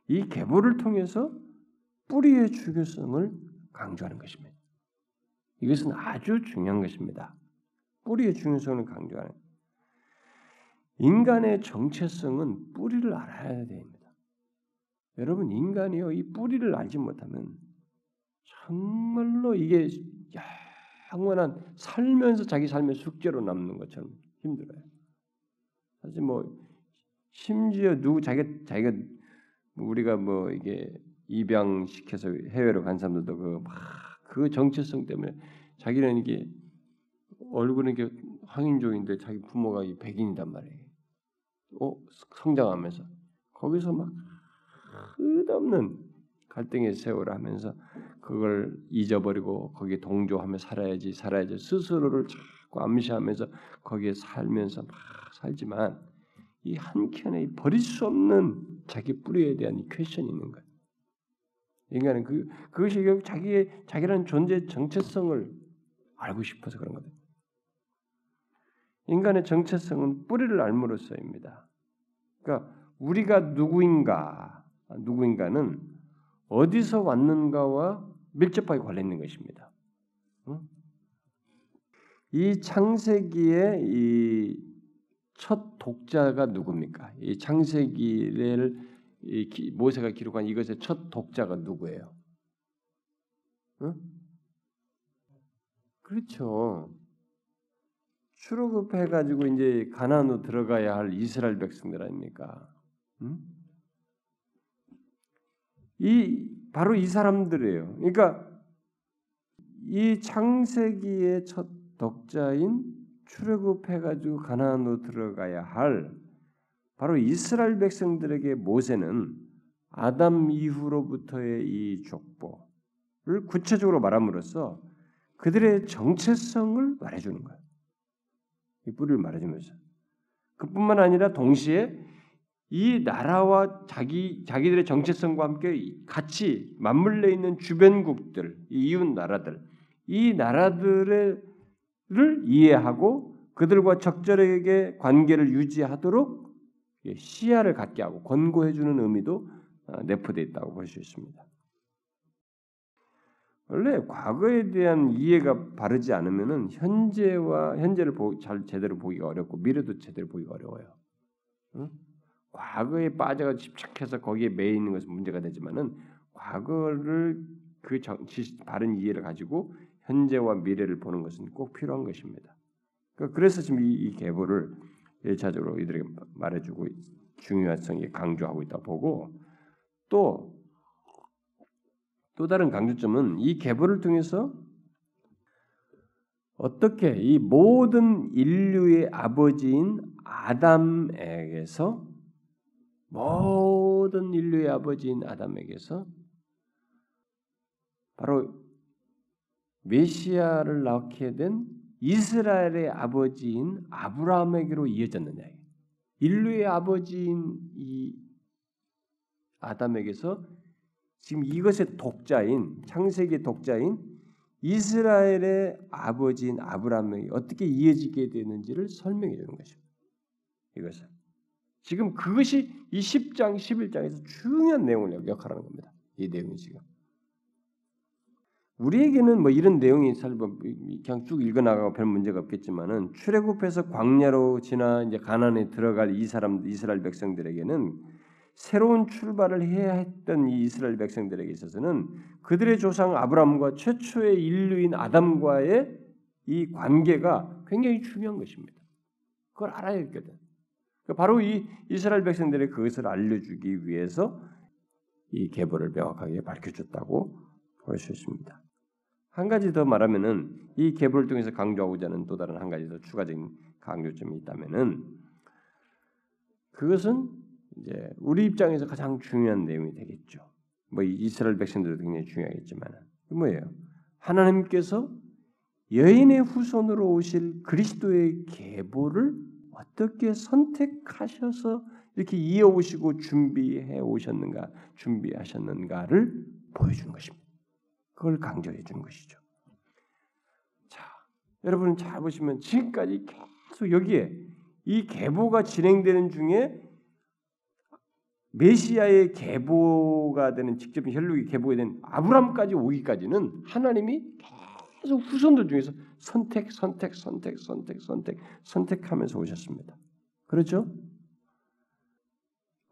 이 계보를 통해서 뿌리의 중요성을 강조하는 것입니다. 이것은 아주 중요한 것입니다. 뿌리의 중요성을 강조하는. 인간의 정체성은 뿌리를 알아야 됩니다. 여러분 인간이요 이 뿌리를 알지 못하면 정말로 이게 영원한 살면서 자기 삶의 숙제로 남는 것처럼 힘들어요. 사실 뭐 심지어 누구 자기 자기가 우리가 뭐 이게 입양시켜서 해외로 간 사람들도 그 막 그 정체성 때문에 자기는 이게 얼굴은 이게 황인종인데 자기 부모가 백인이단 말이에요. 어, 성장하면서 거기서 막 끝없는 갈등의 세월을 하면서 그걸 잊어버리고 거기에 동조하며 살아야지 살아야지 스스로를 자꾸 암시하면서 거기에 살면서 막 살지만 이 한켠에 버릴 수 없는 자기 뿌리에 대한 퀘션이 있는 거예요. 인간은 그 그것이 결국 자기의 자기라는 존재 정체성을 알고 싶어서 그런 거죠. 인간의 정체성은 뿌리를 알므로써입니다. 그러니까 우리가 누구인가 누구인가는 어디서 왔는가와 밀접하게 관련 있는 것입니다. 이 창세기의 이 첫 독자가 누굽니까? 이 창세기를 이 모세가 기록한 이것의 첫 독자가 누구예요? 응? 그렇죠. 출애굽해 가지고 이제 가나안으로 들어가야 할 이스라엘 백성들 아닙니까? 응? 이 바로 이 사람들이에요. 그러니까 이 창세기의 첫 독자인 출애굽해 가지고 가나안으로 들어가야 할 바로 이스라엘 백성들에게 모세는 아담 이후로부터의 이 족보를 구체적으로 말함으로써 그들의 정체성을 말해주는 거예요. 이 뿌리를 말해주면서 그뿐만 아니라 동시에 이 나라와 자기 자기들의 정체성과 함께 같이 맞물려 있는 주변국들, 이웃 나라들, 이 나라들을 이해하고 그들과 적절하게 관계를 유지하도록 시야를 갖게 하고 권고해 주는 의미도 어, 내포되어 있다고 볼 수 있습니다. 원래 과거에 대한 이해가 바르지 않으면은 현재와 현재를 보, 잘 제대로 보기가 어렵고 미래도 제대로 보기가 어려워요. 응? 과거에 빠져가 집착해서 거기에 매 있는 것은 문제가 되지만은 과거를 그 정, 바른 이해를 가지고 현재와 미래를 보는 것은 꼭 필요한 것입니다. 그러니까 그래서 지금 이, 이 계보를 일차적으로 이들에게 말해주고 중요성이 강조하고 있다 보고 또 또 다른 강조점은 이 계보를 통해서 어떻게 이 모든 인류의 아버지인 아담에게서 모든 인류의 아버지인 아담에게서 바로 메시아를 낳게 된 이스라엘의 아버지인 아브라함에게로 이어졌느냐. 인류의 아버지인 이 아담에게서 지금 이것의 독자인 창세기 독자인 이스라엘의 아버지인 아브라함에게 어떻게 이어지게 되는지를 설명해 주는 것입니다. 이것은 지금 그것이 이 10장 11장에서 중요한 내용을 역할하는 겁니다. 이 내용이 지금 우리에게는 뭐 이런 내용이 사실 뭐 그냥 쭉 읽어 나가고 별 문제가 없겠지만은 출애굽해서 광야로 지나 이제 가나안에 들어갈 이 사람 이스라엘 백성들에게는 새로운 출발을 해야 했던 이 이스라엘 백성들에게 있어서는 그들의 조상 아브라함과 최초의 인류인 아담과의 이 관계가 굉장히 중요한 것입니다. 그걸 알아야 했거든. 그러니까 바로 이 이스라엘 백성들의 그것을 알려주기 위해서 이 계보를 명확하게 밝혀줬다고 볼 수 있습니다. 한 가지 더 말하면은 이 계보를 통해서 강조하고자 하는 또 다른 한 가지 더 추가적인 강조점이 있다면은 그것은 이제 우리 입장에서 가장 중요한 내용이 되겠죠. 뭐 이스라엘 백성들도 굉장히 중요하겠지만 뭐예요? 하나님께서 여인의 후손으로 오실 그리스도의 계보를 어떻게 선택하셔서 이렇게 이어오시고 준비해 오셨는가, 준비하셨는가를 보여주는 것입니다. 그걸 강조해 주는 것이죠. 자, 여러분 잘 보시면 지금까지 계속 여기에 이 계보가 진행되는 중에 메시아의 계보가 되는 직접적인 혈육이 계보가 된 아브람까지 오기까지는 하나님이 계속 후손들 중에서 선택, 선택, 선택, 선택, 선택, 선택하면서 오셨습니다. 그렇죠?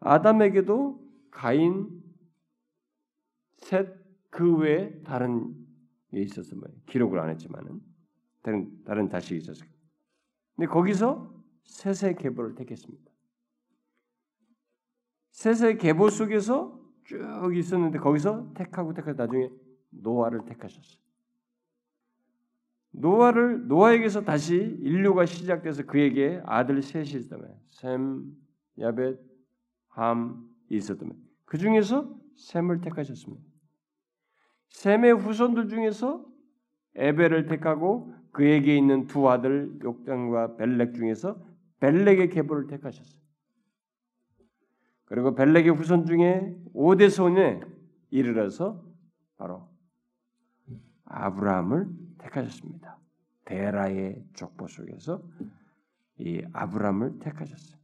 아담에게도 가인, 셋, 그 외에 다른 게 있었어 뭐 기록을 안 했지만은 다른 다른 자식이 있었어요. 근데 거기서 셋의 계보를 택했습니다. 셋의 계보 속에서 쭉 있었는데 거기서 택하고 택하고 나중에 노아를 택하셨어요. 노아를 노아에게서 다시 인류가 시작돼서 그에게 아들 셋이 있다면 셈, 야벳, 함 있었다면 그 중에서 셈을 택하셨습니다. 셈의 후손들 중에서 에벨을 택하고 그에게 있는 두 아들 욕당과 벨렉 중에서 벨렉의 계보를 택하셨어요. 그리고 벨렉의 후손 중에 오대손에 이르러서 바로 아브라함을 택하셨습니다. 데라의 족보 속에서 이 아브라함을 택하셨어요.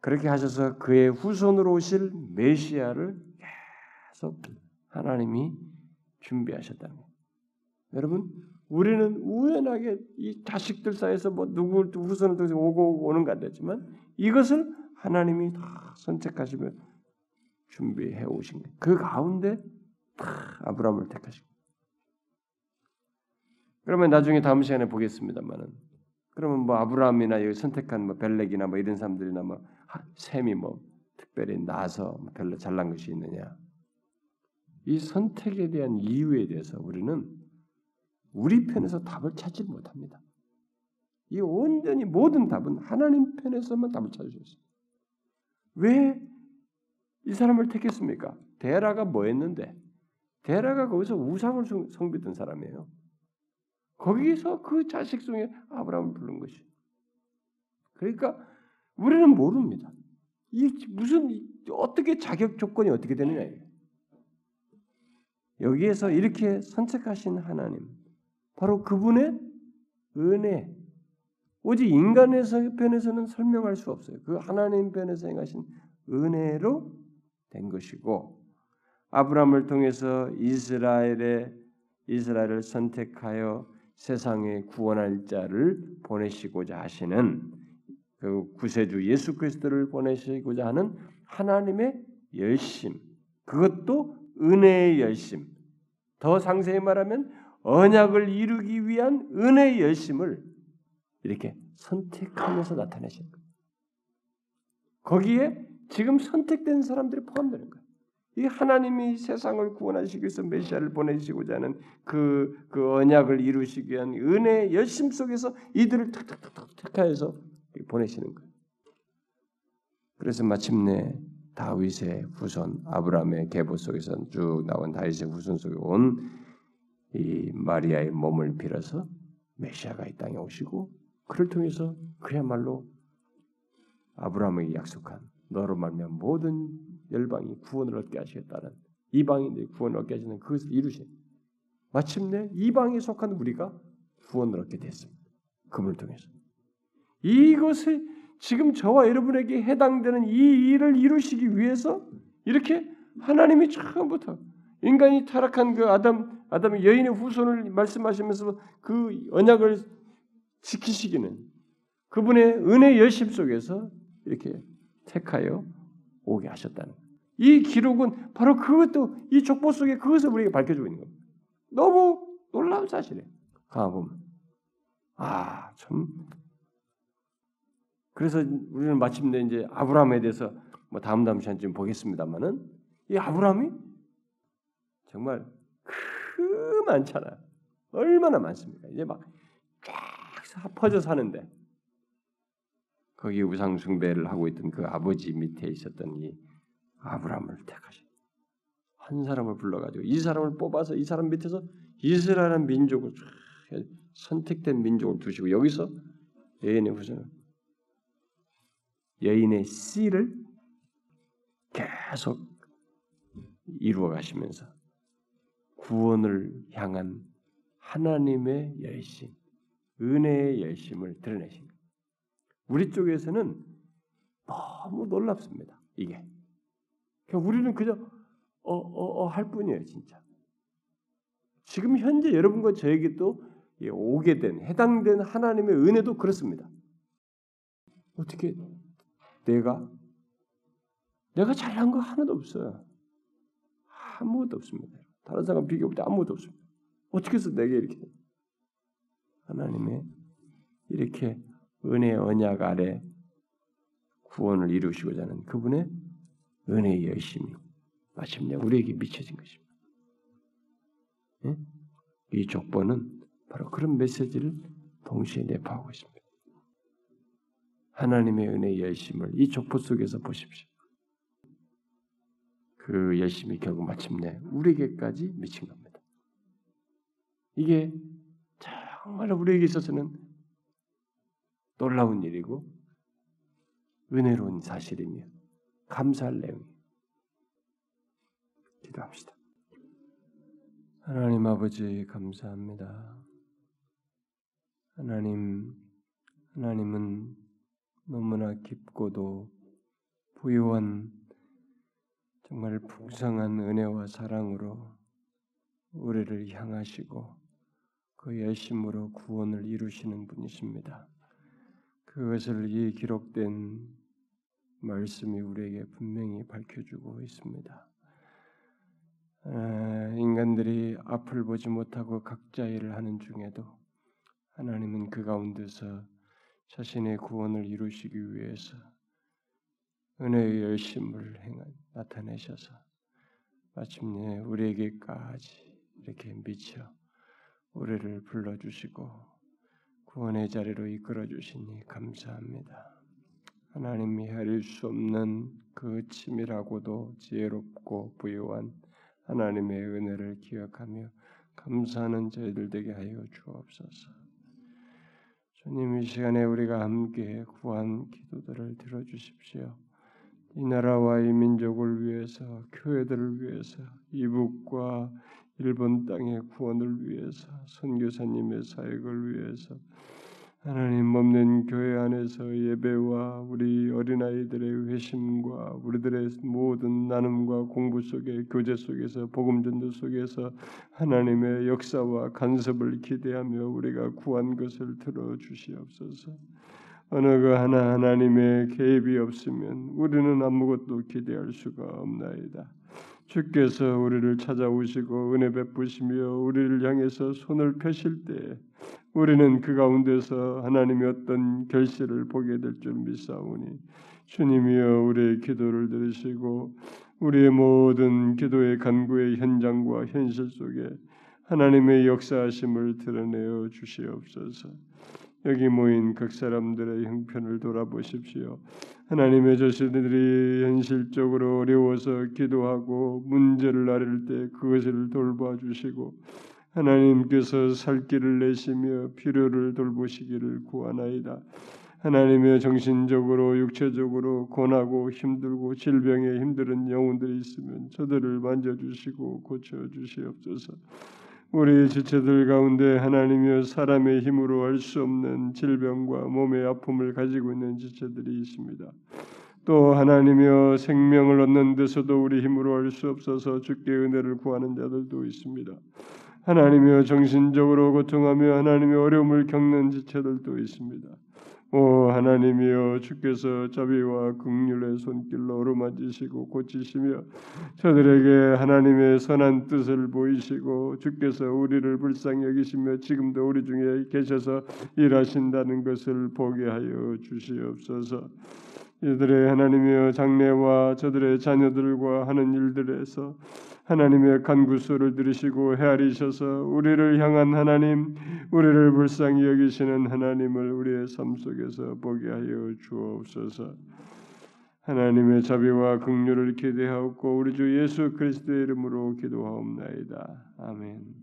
그렇게 하셔서 그의 후손으로 오실 메시아를 계속 하나님이 준비하셨다는 거예요. 여러분, 우리는 우연하게 이 자식들 사이에서 뭐 누구 후손을 통해서 오고 오는 것 같지만 이것을 하나님이 다 선택하시며 준비해 오신 거예요. 그 가운데 다 아브라함을 택하신. 그러면 나중에 다음 시간에 보겠습니다만은 그러면 뭐 아브라함이나 여기 선택한 뭐 벨렉이나 뭐 이런 사람들이나 뭐 셈이 뭐 특별히 나서 뭐 별로 잘난 것이 있느냐? 이 선택에 대한 이유에 대해서 우리는 우리 편에서 답을 찾지 못합니다. 이 온전히 모든 답은 하나님 편에서만 답을 찾을 수 있어요. 왜이 사람을 택했습니까? 데라가 뭐 했는데? 데라가 거기서 우상을 성비던 사람이에요. 거기서 그 자식 중에 아브라함을 부른 것이. 그러니까 우리는 모릅니다. 이 무슨 어떻게 자격 조건이 어떻게 되느냐 여기에서 이렇게 선택하신 하나님, 바로 그분의 은혜, 오직 인간의 편에서는 설명할 수 없어요. 그 하나님 편에서 행하신 은혜로 된 것이고 아브라함을 통해서 이스라엘의 이스라엘을 선택하여 세상에 구원할 자를 보내시고자 하시는 그 구세주 예수 그리스도를 보내시고자 하는 하나님의 열심, 그것도 은혜의 열심, 더 상세히 말하면 언약을 이루기 위한 은혜의 열심을 이렇게 선택하면서 나타내신 거예요. 거기에 지금 선택된 사람들이 포함되는 거예요. 이 하나님이 세상을 구원하시기 위해서 메시아를 보내시고자 하는 그, 그 언약을 이루시기 위한 은혜의 열심 속에서 이들을 탁탁탁탁 택하여서 보내시는 거예요. 그래서 마침내 다윗의 후손 아브라함의 계보 속에서 쭉 나온 다윗의 후손 속에 온 이 마리아의 몸을 빌어서 메시아가 이 땅에 오시고 그를 통해서 그야말로 아브라함에게 약속한 너로 말면 모든 열방이 구원을 얻게 하시겠다는 이방인들이 구원을 얻게 하시는 그것을 이루신 마침내 이방에 속한 우리가 구원을 얻게 됐습니다. 그분을 통해서 이것이 지금 저와 여러분에게 해당되는 이 일을 이루시기 위해서 이렇게 하나님이 처음부터 인간이 타락한 그 아담 아담의 여인의 후손을 말씀하시면서 그 언약을 지키시기는 그분의 은혜 열심 속에서 이렇게 택하여 오게 하셨다는 이 기록은 바로 그것도 이 족보 속에 그것을 우리에게 밝혀주고 있는 겁니다. 너무 놀라운 사실이에요. 가보면 아참 그래서 우리는 마침내 이제 아브라함에 대해서 뭐 다음 다음 시간 좀 보겠습니다만은 이 아브라함이 정말 그 많잖아. 얼마나 많습니까? 이제 막 쫙 퍼져 사는데 거기 우상 숭배를 하고 있던 그 아버지 밑에 있었던 이 아브라함을 택하신 한 사람을 불러가지고 이 사람을 뽑아서 이 사람 밑에서 이스라엘 민족을 선택된 민족을 두시고 여기서 여인의 후손을 여인의 씨를 계속 이루어 가시면서 구원을 향한 하나님의 열심, 은혜의 열심을 드러내신 우리 쪽에서는 너무 놀랍습니다. 이게. 그러니까 우리는 그저 어 어 어 할 뿐이에요, 진짜. 지금 현재 여러분과 저에게 또 오게 된 해당된 하나님의 은혜도 그렇습니다. 어떻게 내가 내가 잘한 거 하나도 없어요. 아무것도 없습니다. 다른 사람 비교할 때 아무것도 없습니다. 어떻게 해서 내게 이렇게 하나님의 이렇게 은혜의 언약 아래 구원을 이루시고자 하는 그분의 은혜의 열심이 마침내 우리에게 미쳐진 것입니다. 네? 이 족보는 바로 그런 메시지를 동시에 내포하고 있습니다. 하나님의 은혜의 열심을 이 족보 속에서 보십시오. 그 열심이 결국 마침내 우리에게까지 미친 겁니다. 이게 정말 우리에게 있어서는 놀라운 일이고 은혜로운 사실이며 감사할 내용이에요. 기도합시다. 하나님 아버지 감사합니다. 하나님 하나님은 너무나 깊고도 부유한 정말 풍성한 은혜와 사랑으로 우리를 향하시고 그 열심으로 구원을 이루시는 분이십니다. 그것을 이 기록된 말씀이 우리에게 분명히 밝혀주고 있습니다. 인간들이 앞을 보지 못하고 각자 일을 하는 중에도 하나님은 그 가운데서 자신의 구원을 이루시기 위해서 은혜의 열심을 행한 나타내셔서 마침내 우리에게까지 이렇게 미쳐 우리를 불러주시고 구원의 자리로 이끌어 주시니 감사합니다. 하나님이 헤아릴 수 없는 그 치밀하고도 지혜롭고 부유한 하나님의 은혜를 기억하며 감사하는 저희들 되게 하여 주옵소서. 주님 이 시간에 우리가 함께 구한 기도들을 들어주십시오. 이 나라와 이 민족을 위해서, 교회들을 위해서, 이북과 일본 땅의 구원을 위해서 선교사님의 사역을 위해서 하나님 없는 교회 안에서 예배와 우리 어린아이들의 회심과 우리들의 모든 나눔과 공부 속에 교제 속에서 복음 전도 속에서 하나님의 역사와 간섭을 기대하며 우리가 구한 것을 들어 주시옵소서. 어느 그 하나 하나님의 개입이 없으면 우리는 아무것도 기대할 수가 없나이다. 주께서 우리를 찾아오시고 은혜 베푸시며 우리를 향해서 손을 펴실 때 우리는 그 가운데서 하나님의 어떤 결실을 보게 될 줄 믿사오니 주님이여 우리의 기도를 들으시고 우리의 모든 기도의 간구의 현장과 현실 속에 하나님의 역사하심을 드러내어 주시옵소서. 여기 모인 각 사람들의 형편을 돌아보십시오. 하나님의 자신들이 현실적으로 어려워서 기도하고 문제를 아릴 때 그것을 돌봐 주시고 하나님께서 살 길을 내시며 필요를 돌보시기를 구하나이다. 하나님의 정신적으로 육체적으로 고나고 힘들고 질병에 힘든 영혼들이 있으면 저들을 만져주시고 고쳐주시옵소서. 우리 지체들 가운데 하나님의 사람의 힘으로 할 수 없는 질병과 몸의 아픔을 가지고 있는 지체들이 있습니다. 또 하나님이여 생명을 얻는 데서도 우리 힘으로 할 수 없어서 주께 은혜를 구하는 자들도 있습니다. 하나님이여 정신적으로 고통하며 하나님의 어려움을 겪는 지체들도 있습니다. 오 하나님이여 주께서 자비와 긍휼의 손길로 어루만지시고 고치시며 저들에게 하나님의 선한 뜻을 보이시고 주께서 우리를 불쌍히 여기시며 지금도 우리 중에 계셔서 일하신다는 것을 보게 하여 주시옵소서. 이들의 하나님이여 장래와 저들의 자녀들과 하는 일들에서 하나님의 간구소를 들으시고 헤아리셔서 우리를 향한 하나님, 우리를 불쌍히 여기시는 하나님을 우리의 삶 속에서 보게 하여 주옵소서. 하나님의 자비와 긍휼을 기대하옵고 우리 주 예수 그리스도의 이름으로 기도하옵나이다. 아멘.